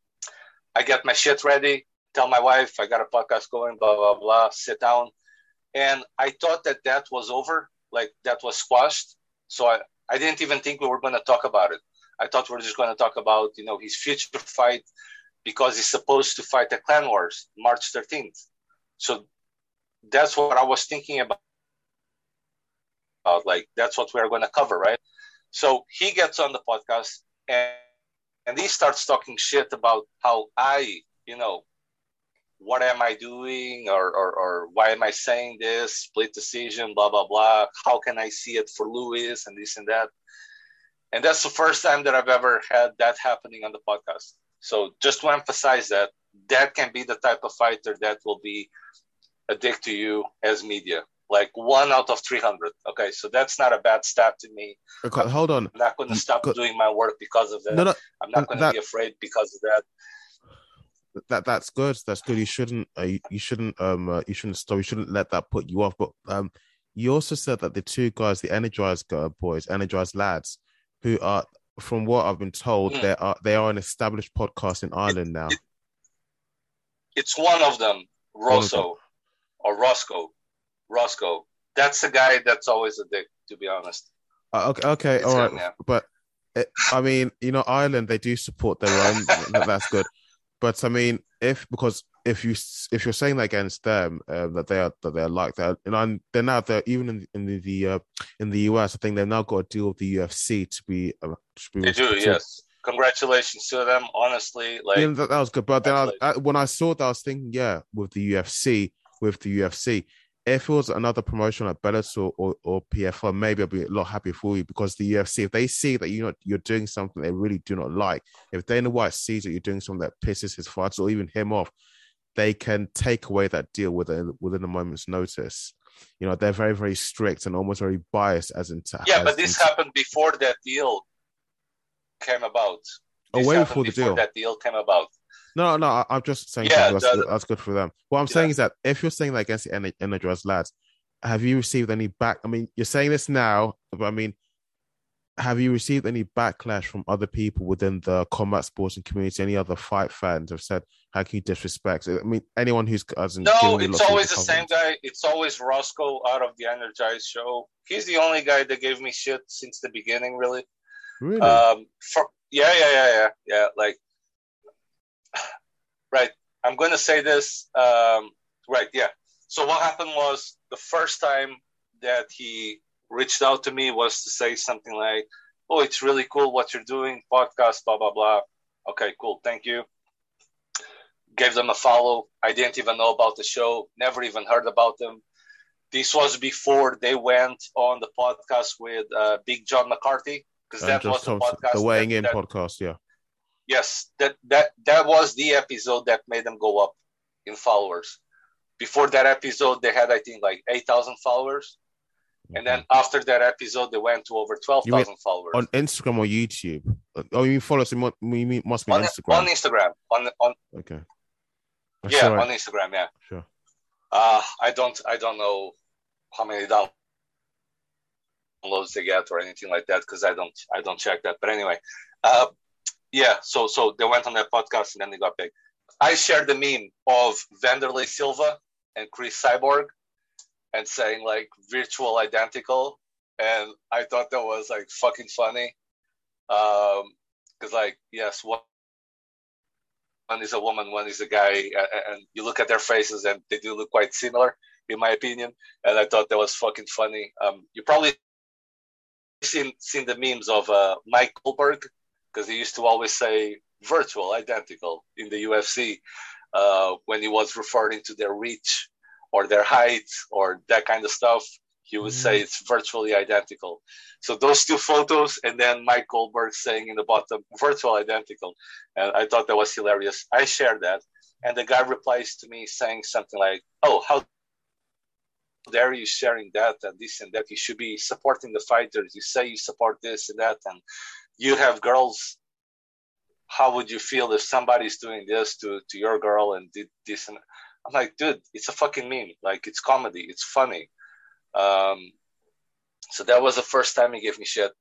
I get my shit ready, tell my wife, I got a podcast going, blah, blah, blah, sit down. And I thought that that was over, like that was squashed. So I, I didn't even think we were going to talk about it. I thought we are just going to talk about, you know, his future fight because he's supposed to fight at Clan Wars March 13th. So that's what I was thinking about. Like, that's what we're going to cover, right? So he gets on the podcast and, and he starts talking shit about how I, you know, what am I doing? Or, or, or why am I saying this, split decision, blah, blah, blah. How can I see it for Lewis and this and that. And that's the first time that I've ever had that happening on the podcast. So just to emphasize that, that can be the type of fighter that will be a dick to you as media. Like one out of 300 okay? So that's not a bad stat to me. Okay hold on. I'm not going to stop got... doing my work because of that. No, no, i'm not going to be afraid because of that that that's good. That's good. You shouldn't uh, you, you, shouldn't um uh, you shouldn't stop you shouldn't let that put you off. But um you also said that the two guys the energized guys, boys energized lads who are from what i've been told mm. they are they are an established podcast in ireland now. It, it's one of them rosso. or roscoe. Roscoe. That's the guy that's always a dick, to be honest. Uh, okay, okay, it's all right, but it, I mean, you know, Ireland they do support their own. that's good, but I mean, if because if you if you're saying that against them uh, that they are that they're like that, and I'm, they're now they're even in in the, the uh, in the US, I think they've now got a deal with the UFC to be. Uh, to be they do, yes. Congratulations to them. Honestly, like yeah, that, that was good. But then I, I, when I saw that, I was thinking, yeah, with the UFC, with the UFC, if it was another promotion like Bellator or, or PFL, maybe I'd be a lot happier for you because the UFC, if they see that you're not, you're doing something they really do not like, if Dana White sees that you're doing something that pisses his fighters or even him off, they can take away that deal within within a moment's notice. You know, they're very very strict and almost very biased as into yeah. As but this into, happened before that deal came about. Oh, this way before the before deal. That deal came about. No, no, I'm just saying yeah, that's, the, that's, good for them. What I'm yeah. saying is that if you're saying that against the energized lads, have you received any back? I mean, you're saying this now, but I mean, have you received any backlash from other people within the combat sports and community? Any other fight fans have said, "How can you disrespect?" I mean, anyone who's no, it's always the same guy. It's always Roscoe out of the Energized show. He's the only guy that gave me shit since the beginning, really. Really? Um, for, yeah, yeah, yeah, yeah, yeah. Like right. I'm going to say this. Um, right. Yeah. So what happened was the first time that he reached out to me was to say something like, "Oh, it's really cool what you're doing, podcast, blah blah blah." Okay, cool. Thank you. Gave them a follow. I didn't even know about the show. Never even heard about them. This was before they went on the podcast with uh, Big John McCarthy because that was the podcast. The weighing that, in that, podcast, yeah yes, that that that was the episode that made them go up in followers. Before that episode, they had I think like eight thousand followers, And then after that episode, they went to over twelve thousand followers on Instagram or YouTube. Oh, you follow us? You mean must be on Instagram? On Instagram. On on. Okay. That's yeah, right. on Instagram. Yeah. Sure. Uh, I don't. I don't know how many downloads they get or anything like that because I don't. I don't check that. But anyway, uh, yeah. So so they went on that podcast and then they got big. I shared the meme of Wanderlei Silva and Cris Cyborg and saying like virtual identical and i thought that was like fucking funny um because like yes one one is a woman one is a guy and you look at their faces and they do look quite similar in my opinion and i thought that was fucking funny um you probably seen seen the memes of uh mike goldberg because he used to always say virtual identical in the ufc uh, when he was referring to their reach or their height or that kind of stuff, he would say it's virtually identical. So those two photos, and then Mike Goldberg saying in the bottom, virtual identical. And I thought that was hilarious. I shared that. And the guy replies to me saying something like, Oh, how dare you sharing that and this and that? You should be supporting the fighters. You say you support this and that, and you have girls. How would you feel if somebody's doing this to, to your girl and did this and I'm like, dude, it's a fucking meme. Like, it's comedy. It's funny. Um, so that was the first time he gave me shit.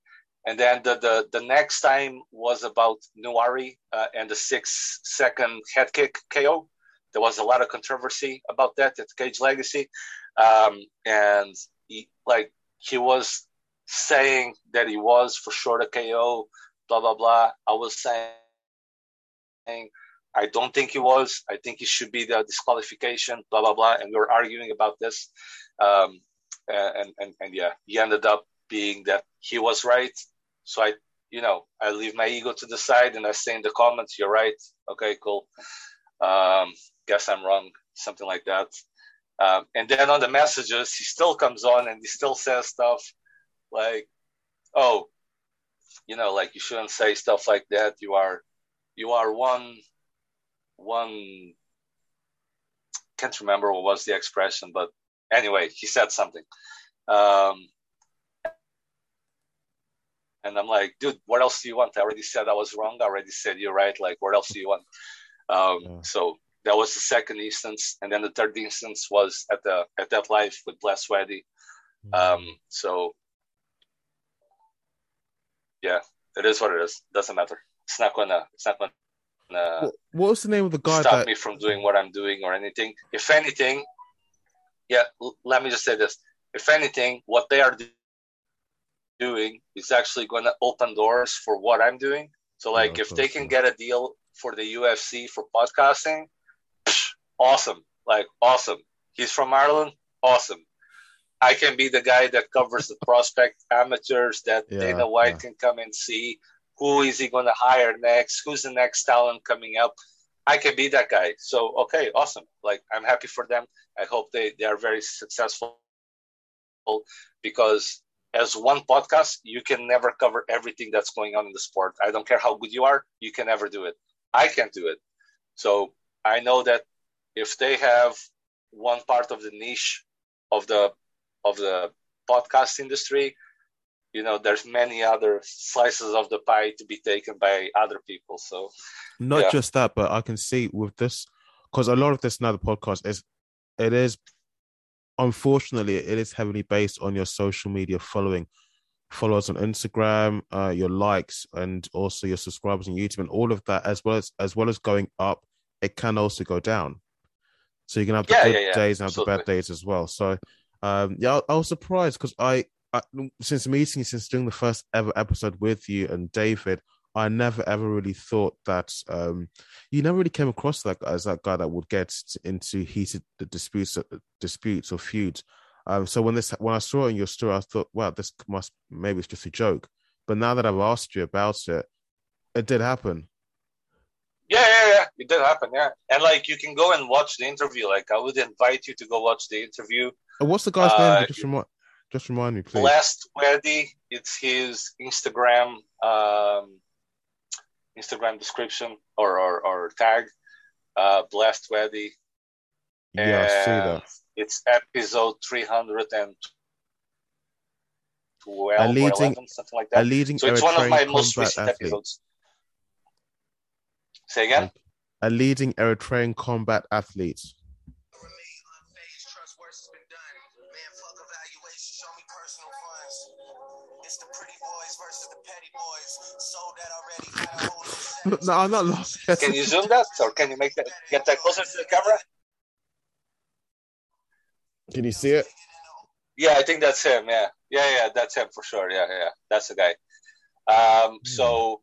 And then the, the, the next time was about Nuari uh, and the six second head kick KO. There was a lot of controversy about that at Cage Legacy. Um, and he, like, he was saying that he was for sure a KO, blah, blah, blah. I was saying, I don't think he was. I think he should be the disqualification, blah, blah, blah. And we were arguing about this. Um, and, and, and yeah, he ended up being that he was right. So I, you know, I leave my ego to the side and I say in the comments, you're right. Okay, cool. Um, guess I'm wrong. Something like that. Um, and then on the messages, he still comes on and he still says stuff like, oh, you know, like you shouldn't say stuff like that. You are, you are one one can't remember what was the expression, but anyway, he said something. Um, and I'm like, dude, what else do you want? I already said I was wrong. I already said you're right. Like, what else do you want? Um, yeah. So that was the second instance, and then the third instance was at the at that life with Bless Weddy. Mm-hmm. Um, so yeah, it is what it is. Doesn't matter. It's not gonna. It's not gonna uh, what was the name of the guy stop that... me from doing what I'm doing or anything. If anything, yeah, l- let me just say this. If anything, what they are doing is actually going to open doors for what I'm doing. So, like, if they can get a deal for the UFC for podcasting, psh, awesome. Like, awesome. He's from Ireland, awesome. I can be the guy that covers the prospect amateurs that yeah, Dana White yeah. can come and see who is he going to hire next? Who's the next talent coming up? I can be that guy. So, okay, awesome. Like, I'm happy for them. I hope they, they are very successful because as one podcast, you can never cover everything that's going on in the sport. I don't care how good you are, you can never do it. I can't do it. So I know that if they have one part of the niche of the of the podcast industry, you know there's many other slices of the pie to be taken by other people so not yeah. just that but i can see with this because a lot of this now the podcast is it is unfortunately it is heavily based on your social media following followers on instagram uh, your likes and also your subscribers on youtube and all of that as well as as well as going up it can also go down so you can have the yeah, good yeah, days and have Absolutely. the bad days as well so um yeah i, I was surprised because i I, since meeting you, since doing the first ever episode with you and David, I never ever really thought that um, you never really came across that as that guy that would get into heated disputes, uh, disputes or feuds. Um, so when this when I saw it in your story, I thought, wow, this must maybe it's just a joke. But now that I've asked you about it, it did happen. Yeah, yeah, yeah, it did happen. Yeah, and like you can go and watch the interview. Like I would invite you to go watch the interview. And what's the guy's uh, name? Just remind, just remind me, please. Blessed Weddy. It's his Instagram um, Instagram description or or, or tag. Uh, Blessed Weddy. Yeah, I see that. It's episode three hundred and 12 leading- or 11, something like A that. leading So it's one of Eritrean my most recent athlete. episodes. Say again? A leading Eritrean combat athlete. <laughs> no, I'm not laughing. Can you zoom that or can you make that get that closer to the camera? Can you see it? Yeah, I think that's him. Yeah, yeah, yeah, that's him for sure. Yeah, yeah, that's the guy. Um, so,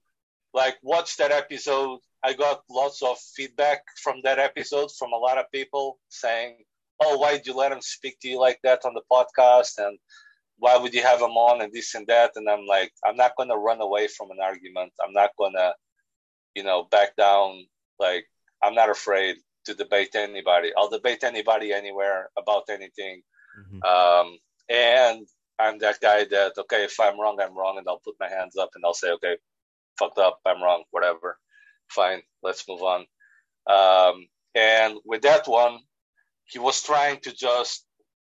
like, watch that episode. I got lots of feedback from that episode from a lot of people saying, "Oh, why did you let him speak to you like that on the podcast?" and why would you have him on and this and that? And I'm like, I'm not gonna run away from an argument. I'm not gonna, you know, back down. Like, I'm not afraid to debate anybody. I'll debate anybody anywhere about anything. Mhm. Um, and I'm that guy that okay, if I'm wrong, I'm wrong, and I'll put my hands up and I'll say, okay, fucked up, I'm wrong, whatever, fine, let's move on. Um, and with that one, he was trying to just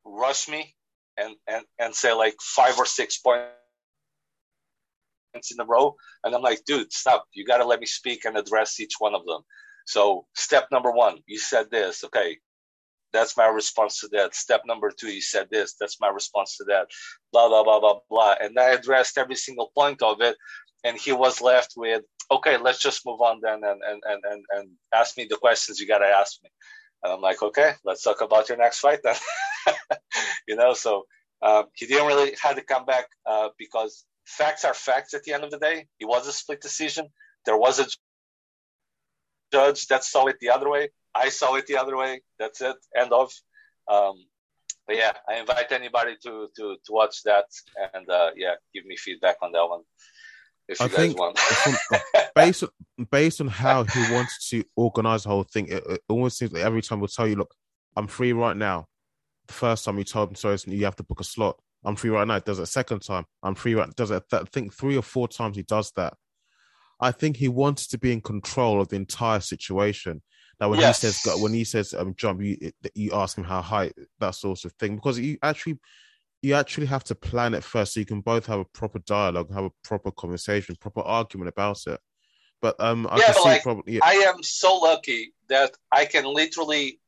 rush me and and and say like five or six points in a row, and I'm like, dude, stop! You got to let me speak and address each one of them. So step number one, you said this, okay, that's my response to that. Step number two, you said this. That's my response to that. Blah blah blah blah blah. And I addressed every single point of it, and he was left with, okay, let's just move on then, and and and and, and ask me the questions you gotta ask me. And I'm like, okay, let's talk about your next fight then. <laughs> you know, so um, he didn't really had to come back uh, because facts are facts at the end of the day. It was a split decision. There was a judge that saw it the other way. I saw it the other way. That's it. End of. Um, but yeah, I invite anybody to to to watch that and uh, yeah, give me feedback on that one if I think from, <laughs> based on, based on how he wants to organize the whole thing, it, it almost seems like every time we'll tell you, look, I'm free right now. The first time you told him, sorry, you have to book a slot. I'm free right now. Does it a second time? I'm free right. Does it? I think three or four times he does that. I think he wants to be in control of the entire situation. That when Yes. he says when he says um jump, you you ask him how high that sort of thing because you actually you actually have to plan it first so you can both have a proper dialogue, have a proper conversation, proper argument about it. But um, I Yeah, can but see like, probably yeah, I am so lucky that I can literally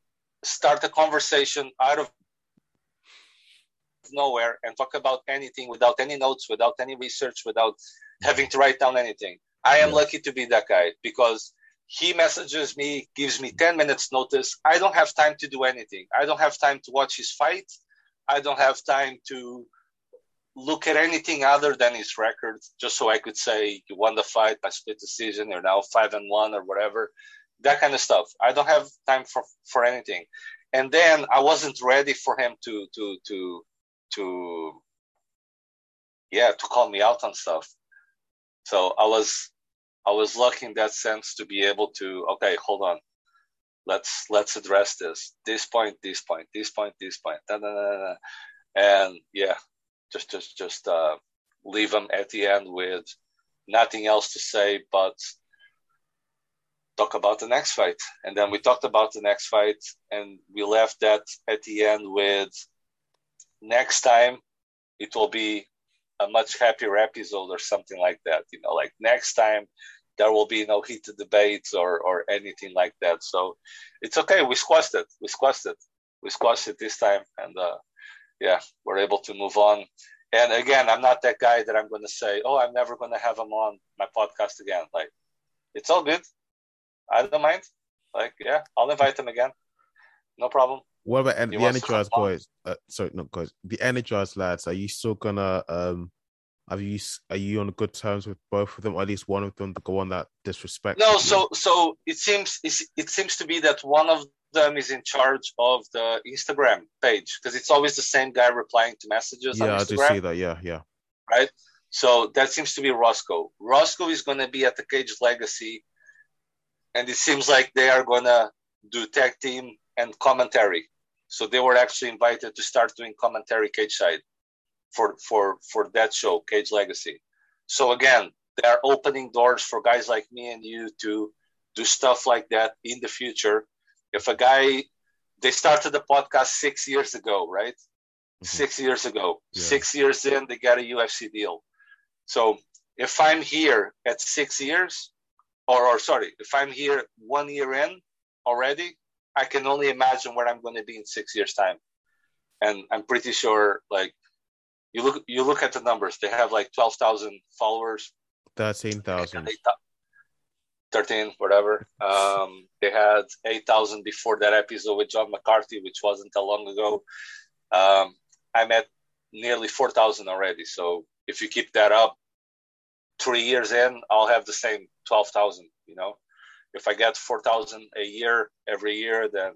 start a conversation out of nowhere and talk about anything without any notes, without any research, without having to write down anything. I am Yeah. lucky to be that guy because he messages me, gives me 10 minutes notice. I don't have time to do anything. I don't have time to watch his fight. I don't have time to look at anything other than his record, just so I could say you won the fight by split decision, you're now five and one or whatever. That kind of stuff. I don't have time for, for anything. And then I wasn't ready for him to to to to yeah, to call me out on stuff. So I was I was lucky in that sense to be able to okay, hold on. Let's let's address this. This point, this point, this point, this point. Da, da, da. And yeah, just just just uh, leave them at the end with nothing else to say but talk about the next fight. And then we talked about the next fight, and we left that at the end with next time it will be a much happier episode or something like that. You know, like next time there will be no heated debates or or anything like that. So it's okay. We squashed it. We squashed it. We squashed it this time, and uh, yeah, we're able to move on. And again, I'm not that guy that I'm going to say, "Oh, I'm never going to have him on my podcast again." Like, it's all good. I don't mind. Like, yeah, I'll invite him again. No problem. What about He the wants to come energized boys? Uh, sorry, not guys. The energized lads. Are you still gonna um? Have you are you on good terms with both of them, or at least one of them to go on that disrespect? No, so so it seems it seems to be that one of them is in charge of the Instagram page because it's always the same guy replying to messages yeah, on I do see that. Yeah, yeah. right? So that seems to be Roscoe. Roscoe is going to be at the Cage Legacy, and it seems like they are going to do tag team and commentary. So they were actually invited to start doing commentary cage side for for for that show, Cage Legacy. So again, they are opening doors for guys like me and you to do stuff like that in the future. If a guy they started the podcast six years ago, right? Mm-hmm. six years ago. Yeah. Six years in, they got a UFC deal. So if I'm here at six years, or, or sorry, if I'm here one year in already, I can only imagine where I'm going to be in six years' time. And I'm pretty sure, like, you look you look at the numbers. They have like twelve thousand followers, Thirteen thousand. 13, whatever. Um, they had 8,000 before that episode with John McCarthy, which wasn't that long ago. Um, I'm at nearly 4,000 already. So if you keep that up, three years in, I'll have the same 12,000, you know? If I get 4,000 a year every year, then,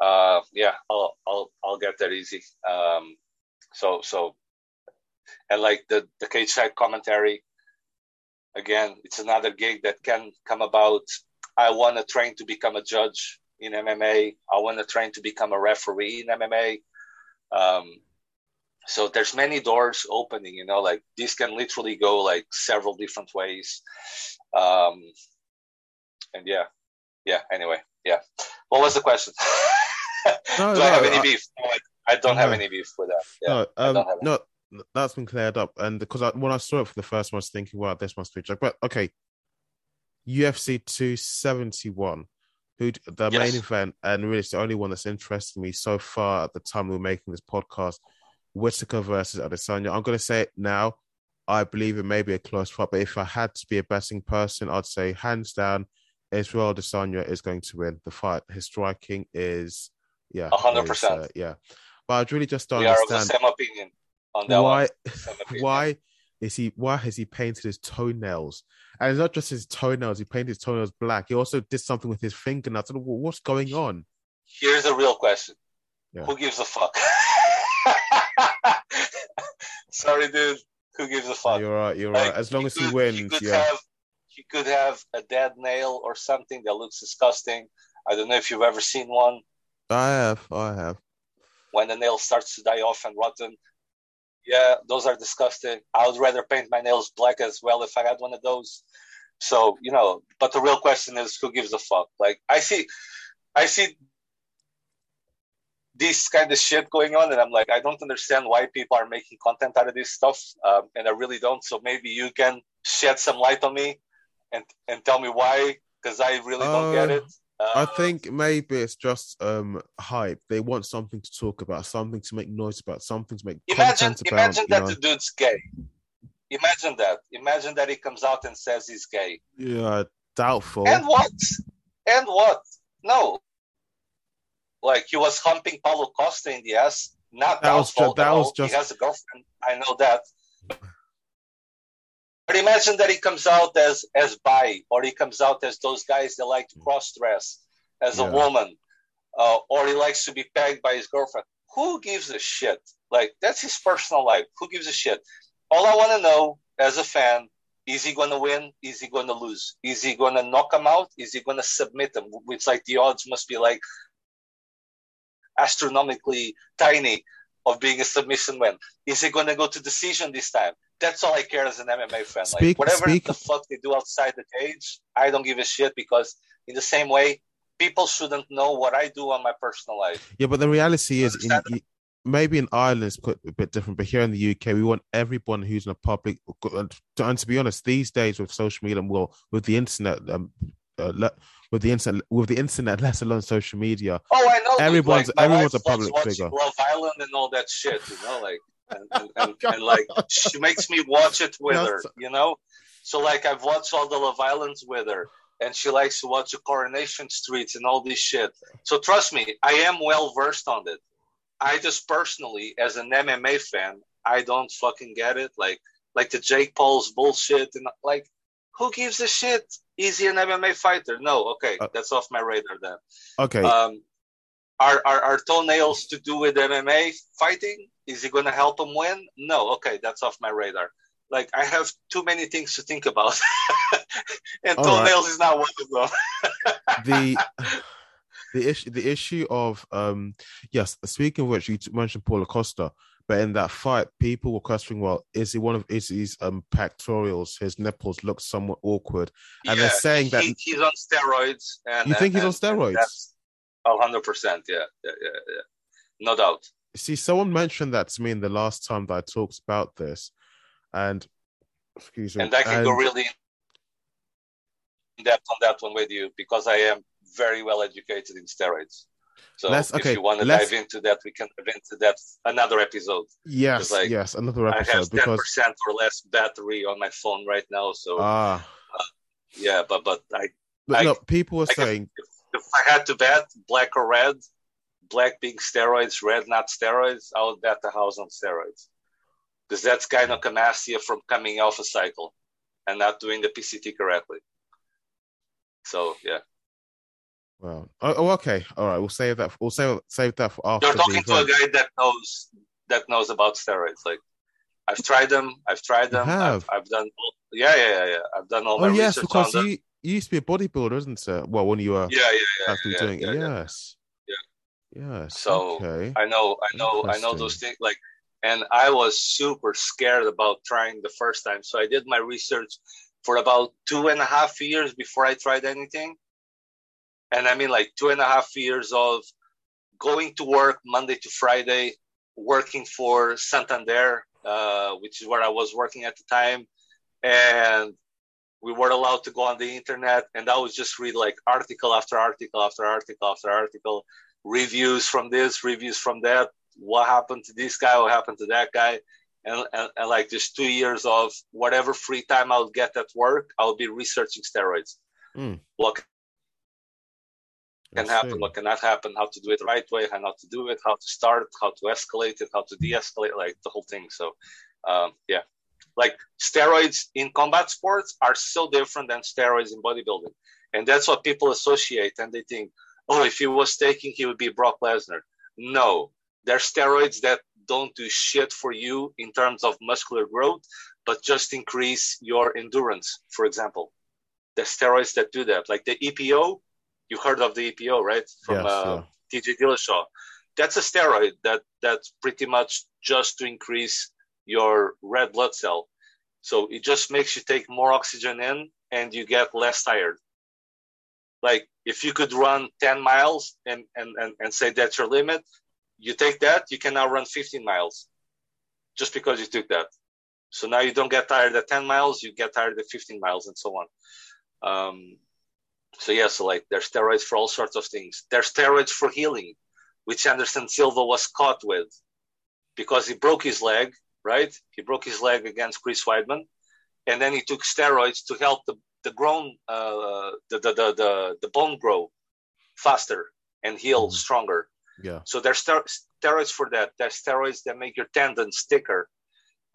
uh, yeah, I'll, I'll, I'll get that easy. Um, so, so, and like the, the cage side commentary, again, it's another gig that can come about. I want to train to become a judge in MMA. I want to train to become a referee in MMA. Um, so there's many doors opening, you know, like this can literally go like several different ways. Um, and yeah, yeah. Anyway, yeah. What was the question? <laughs> No, Do I have any I- beef? No, I, I don't have any beef with that. Yeah, no, um, no, that's been cleared up. And because I, when I saw it for the first one, I was thinking, wow, this must be a joke. But okay, UFC 271, who the Yes. main event, and really it's the only one that's interested me so far at the time we were making this podcast, Whittaker versus Adesanya. I'm going to say it now. I believe it may be a close fight, but if I had to be a betting person, I'd say hands down, Israel Adesanya is going to win the fight. His striking is, yeah, 100%. uh, yeah. But I'd really just don't we are of the understand same opinion on that why <laughs> one. Why is he why has he painted his toenails and it's not just his toenails he painted his toenails black he also did something with his fingernails I don't know, what's going on Here's a real question. Yeah. Who gives a fuck? <laughs> Sorry, dude. Who gives a fuck? you're right you're Like, right as long as he could- wins could yeah Have, he could have a dead nail or something that looks disgusting. I don't know if you've ever seen one i have i have when the nail starts to die off and rotten. Yeah, those are disgusting. I would rather paint my nails black as well if I had one of those. So, you know, but the real question is who gives a fuck? Like I see I see this kind of shit going on and I'm like, I don't understand why people are making content out of this stuff. Um, and I really don't. So maybe you can shed some light on me and and tell me why, because I really don't get Uh, it. I Uh, think maybe it's just um hype they want something to talk about something to make noise about something to make imagine content about imagine that know? the dude's gay. Imagine that. Imagine that he comes out and says he's gay. yeah doubtful And what? And what? No. Like he was humping Paulo Costa in the ass. Not That was doubtful ju- that at was just- He has a girlfriend. I know that. But imagine that he comes out as as bi, or he comes out as those guys that like to cross dress as a woman, uh, or he likes to be pegged by his girlfriend. Who gives a shit? Like that's his personal life. Who gives a shit? All I want to know as a fan is he going to win? Is he going to lose? Is he going to knock him out? Is he going to submit him? It's like the odds must be like astronomically tiny of being a submission win. Is he going to go to decision this time? That's all I care as an MMA fan. Speak- like whatever speak- the fuck they do outside the cage, I don't give a shit because in the same way, people shouldn't know what I do on my personal life. Yeah, but the reality is, in, maybe in Ireland it's a bit different, but here in the UK, we want everyone who's in a public. And to, and to be honest, these days with social media and well, with the internet, um, uh, le- with the internet, with the internet, <laughs> let alone social media, Oh, I know. Everyone's- like, everyone's a public figure. Love Island and all that shit, you know, like, and, and, and, and, like she makes me watch it with her, you know. So like I've watched all the Love Islands with her, and she likes to watch the Coronation Streets and all this shit. So trust me, I am well versed on it. I just personally, as an MMA fan, I don't fucking get it. Like like the Jake Paul's bullshit and like who gives a shit? Is he an MMA fighter? No, okay, Uh, that's off my radar then. okay, Um, are, are are toenails to do with MMA fighting? Is it going to help him win? No. Okay, that's off my radar. Like I have too many things to think about, <laughs> and All right. toenails is not one of them. <laughs> the the issue the issue of um yes speaking of which you mentioned Paulo Costa but in that fight people were questioning well is he one of his um pectorials his nipples look somewhat awkward And they're saying that- he's on steroids. And You think he's on and- and steroids? That's hundred percent. Yeah, yeah, yeah, yeah. No doubt. See, someone mentioned that to me in the last time that I talked about this, and excuse me, and I can and, go really in depth on that one with you because I am very well educated in steroids. So Let's- if okay, you want to dive into that, we can dive into that another episode. yes, like, yes, another episode. I have episode ten because percent or less battery on my phone right now. So ah, yeah, but but I but I- no, people were I saying if I had to bet black or red, black being steroids, red not steroids, I would bet the house on steroids. Because that's gynecomastia from coming off a cycle and not doing the PCT correctly. So yeah. Well, oh, oh, okay, all right. We'll save that. We'll save save that for after. You're talking to a guy that knows that knows about steroids. Like I've tried them, I've tried them, have? I've, I've done yeah, yeah, yeah, yeah. I've done all Oh my yes, research because on them. you, you used to be a bodybuilder, isn't it? Well, when you were Yeah, yeah, yeah. actually yeah, doing yeah, it, yeah. yes, yes. So, okay, I know, I know, I know those things. Like, and I was super scared about trying the first time. So I did my research for about two and a half years before I tried anything. And I mean, like two and a half years of going to work Monday to Friday, working for Santander, uh, which is where I was working at the time, and we weren't allowed to go on the internet, and I would just read like article after article after article after article reviews from this, reviews from that. What happened to this guy? What happened to that guy? And, and, and like just two years of whatever free time I would get at work, I would be researching steroids. Mm. What can happen, see. what cannot happen, how to do it the right way, how not to do it, how to start, how to escalate it, how to de-escalate, like the whole thing. So, um, yeah, like steroids in combat sports are so different than steroids in bodybuilding, and that's what people associate, and they think, oh, if he was taking, he would be Brock Lesnar. No, they're steroids that don't do shit for you in terms of muscular growth, but just increase your endurance. For example, the steroids that do that, like the EPO. You heard of the EPO, right? From Yes, uh, TJ Dillashaw. That's a steroid that that's pretty much just to increase your red blood cell. So it just makes you take more oxygen in and you get less tired. Like if you could run 10 miles and, and, and, and say that's your limit, you take that, you can now run 15 miles just because you took that. So now you don't get tired at 10 miles, you get tired at 15 miles and so on. Um, so yeah, so like there's steroids for all sorts of things. There's steroids for healing, which Anderson Silva was caught with because he broke his leg, right? He broke his leg against Chris Weidman, and then he took steroids to help the the grown uh, the, the the the the bone grow faster and heal Mhm. stronger. yeah, So there's ster- steroids for that. There's steroids that make your tendons thicker,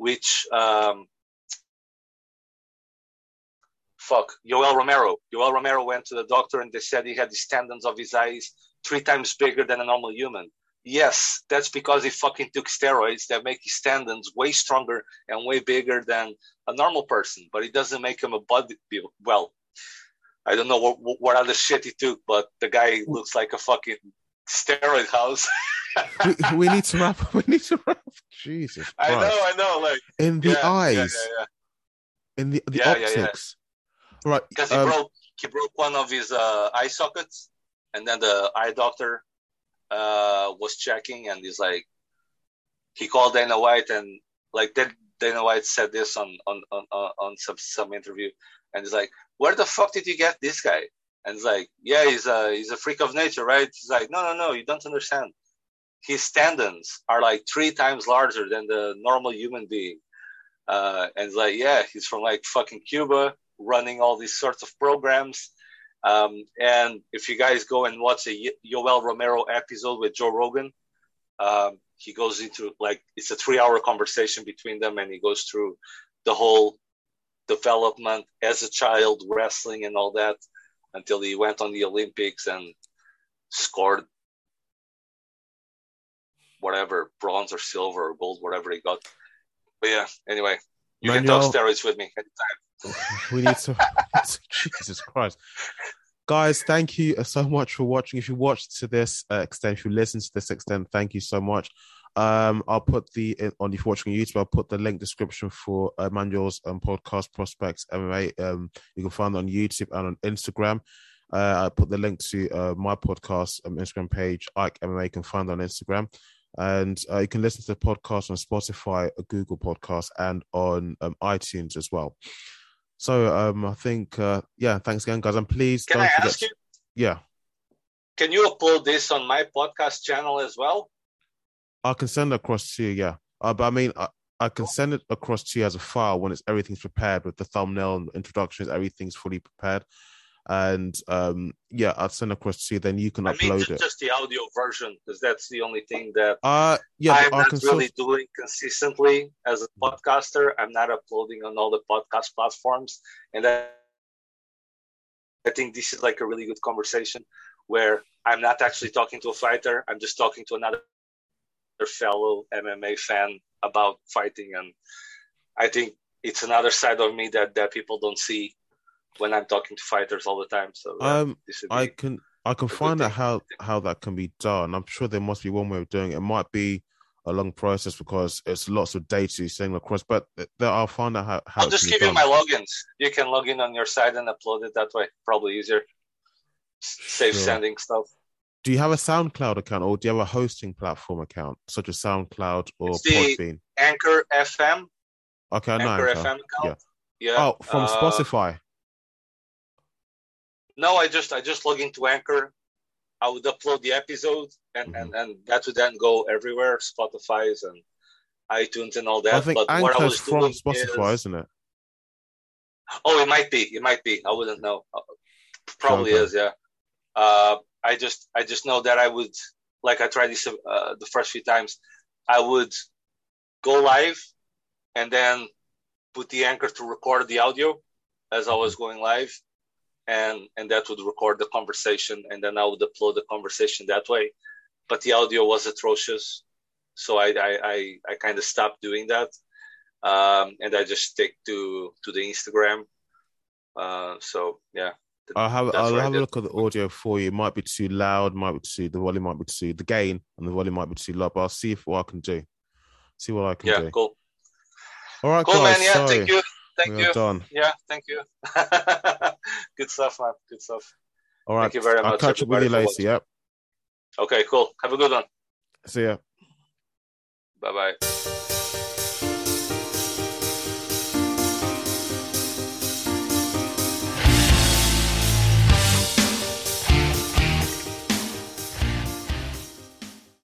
which um, fuck Yoel Romero. Yoel Romero went to the doctor and they said he had his tendons of his eyes three times bigger than a normal human. Yes, that's because he fucking took steroids that make his tendons way stronger and way bigger than a normal person, but it doesn't make him a body. Well, I don't know what, what other shit he took, but the guy looks like a fucking steroid house. we, we need to wrap. We need to wrap. Jesus Christ! I know, I know, like in the yeah, eyes, yeah, yeah. in the the optics. Right. because he um, broke he broke one of his uh, eye sockets, and then the eye doctor uh, was checking, and he's like, he called Dana White, and like then Dana White said this on on on on some some interview, and he's like, where the fuck did you get this guy? And he's like, yeah, he's a he's a freak of nature, right? He's like, no, no, no, you don't understand. His tendons are like three times larger than the normal human being. Uh, and it's like, yeah, he's from like fucking Cuba, running all these sorts of programs. Um, and if you guys go and watch a Yoel Romero episode with Joe Rogan, um, he goes into like it's a three-hour conversation between them, and he goes through the whole development as a child, wrestling and all that, until he went on the Olympics and scored whatever bronze or silver or gold, whatever he got. But yeah, anyway, you can Manuel- talk steroids with me anytime. We need to. <laughs> Jesus Christ. Guys, thank you so much for watching. If you watched to this uh, extent, if you listened to this extent, thank you so much. Um, I'll put the on if you're watching YouTube, I'll put the link description for uh, Manuel's um, podcast prospects MMA. Um, you can find on YouTube and on Instagram. Uh, I put the link to uh, my podcast um, Instagram page, Ike MMA. Can find on Instagram. and uh, you can listen to the podcast on Spotify, Google Podcast, and on um, iTunes as well. So um, I think, uh, yeah, thanks again, guys. I'm pleased. Can I ask you? Yeah. Can you upload this on my podcast channel as well? I can send it across to you, yeah. Uh, but I mean, I, I can send it across to you as a file when it's everything's prepared with the thumbnail and introductions, everything's fully prepared and um yeah i'll send across to you then you can I upload mean, just, it. just the audio version because that's the only thing that uh yeah i'm not can really doing consistently as a podcaster. I'm not uploading on all the podcast platforms and I, I think this is like a really good conversation where i'm not actually talking to a fighter i'm just talking to another fellow mma fan about fighting and i think it's another side of me that that people don't see when i'm talking to fighters all the time so yeah, um this would be, i can i can find out how how that can be done i'm sure there must be one way of doing it it might be a long process because it's lots of data sending across but there i'll find out how, how I'll just give you my logins. You can log in on your side and upload it that way. Probably easier. Save Sure. sending stuff. do you have a soundcloud account or do you have a hosting platform account such as soundcloud or It's podbean Anchor FM, okay I know Anchor. FM account. Yeah. oh from uh, spotify No, I just I just log into Anchor. I would upload the episode, and Mhm. and, and that would then go everywhere, Spotify's and iTunes and all that. i think but what I was from doing spotify is- isn't it Oh, it might be. It might be. I wouldn't know. Uh, Probably Okay. is. Yeah. Uh, I just I just know that I would like I tried this uh, the first few times. I would go live and then put the anchor to record the audio as I was going live, and and that would record the conversation, and then I would upload the conversation that way. But the audio was atrocious, so I I I, I kind of stopped doing that um, and I just stick to to the Instagram. Uh, so yeah, I'll have I'll have a look at the audio for you. It might be too loud, might be too the volume might be too the gain and the volume might be too low, but I'll see if what I can do. See what I can yeah, do. Yeah, cool, All right, cool, guys. man. Yeah, sorry. thank you, thank we you. done. Yeah, thank you. <laughs> Good stuff, man. Good stuff. All right. Thank you very I'll much, catch up with you later. Yep. Okay, cool. Have a good one. See ya. Bye bye.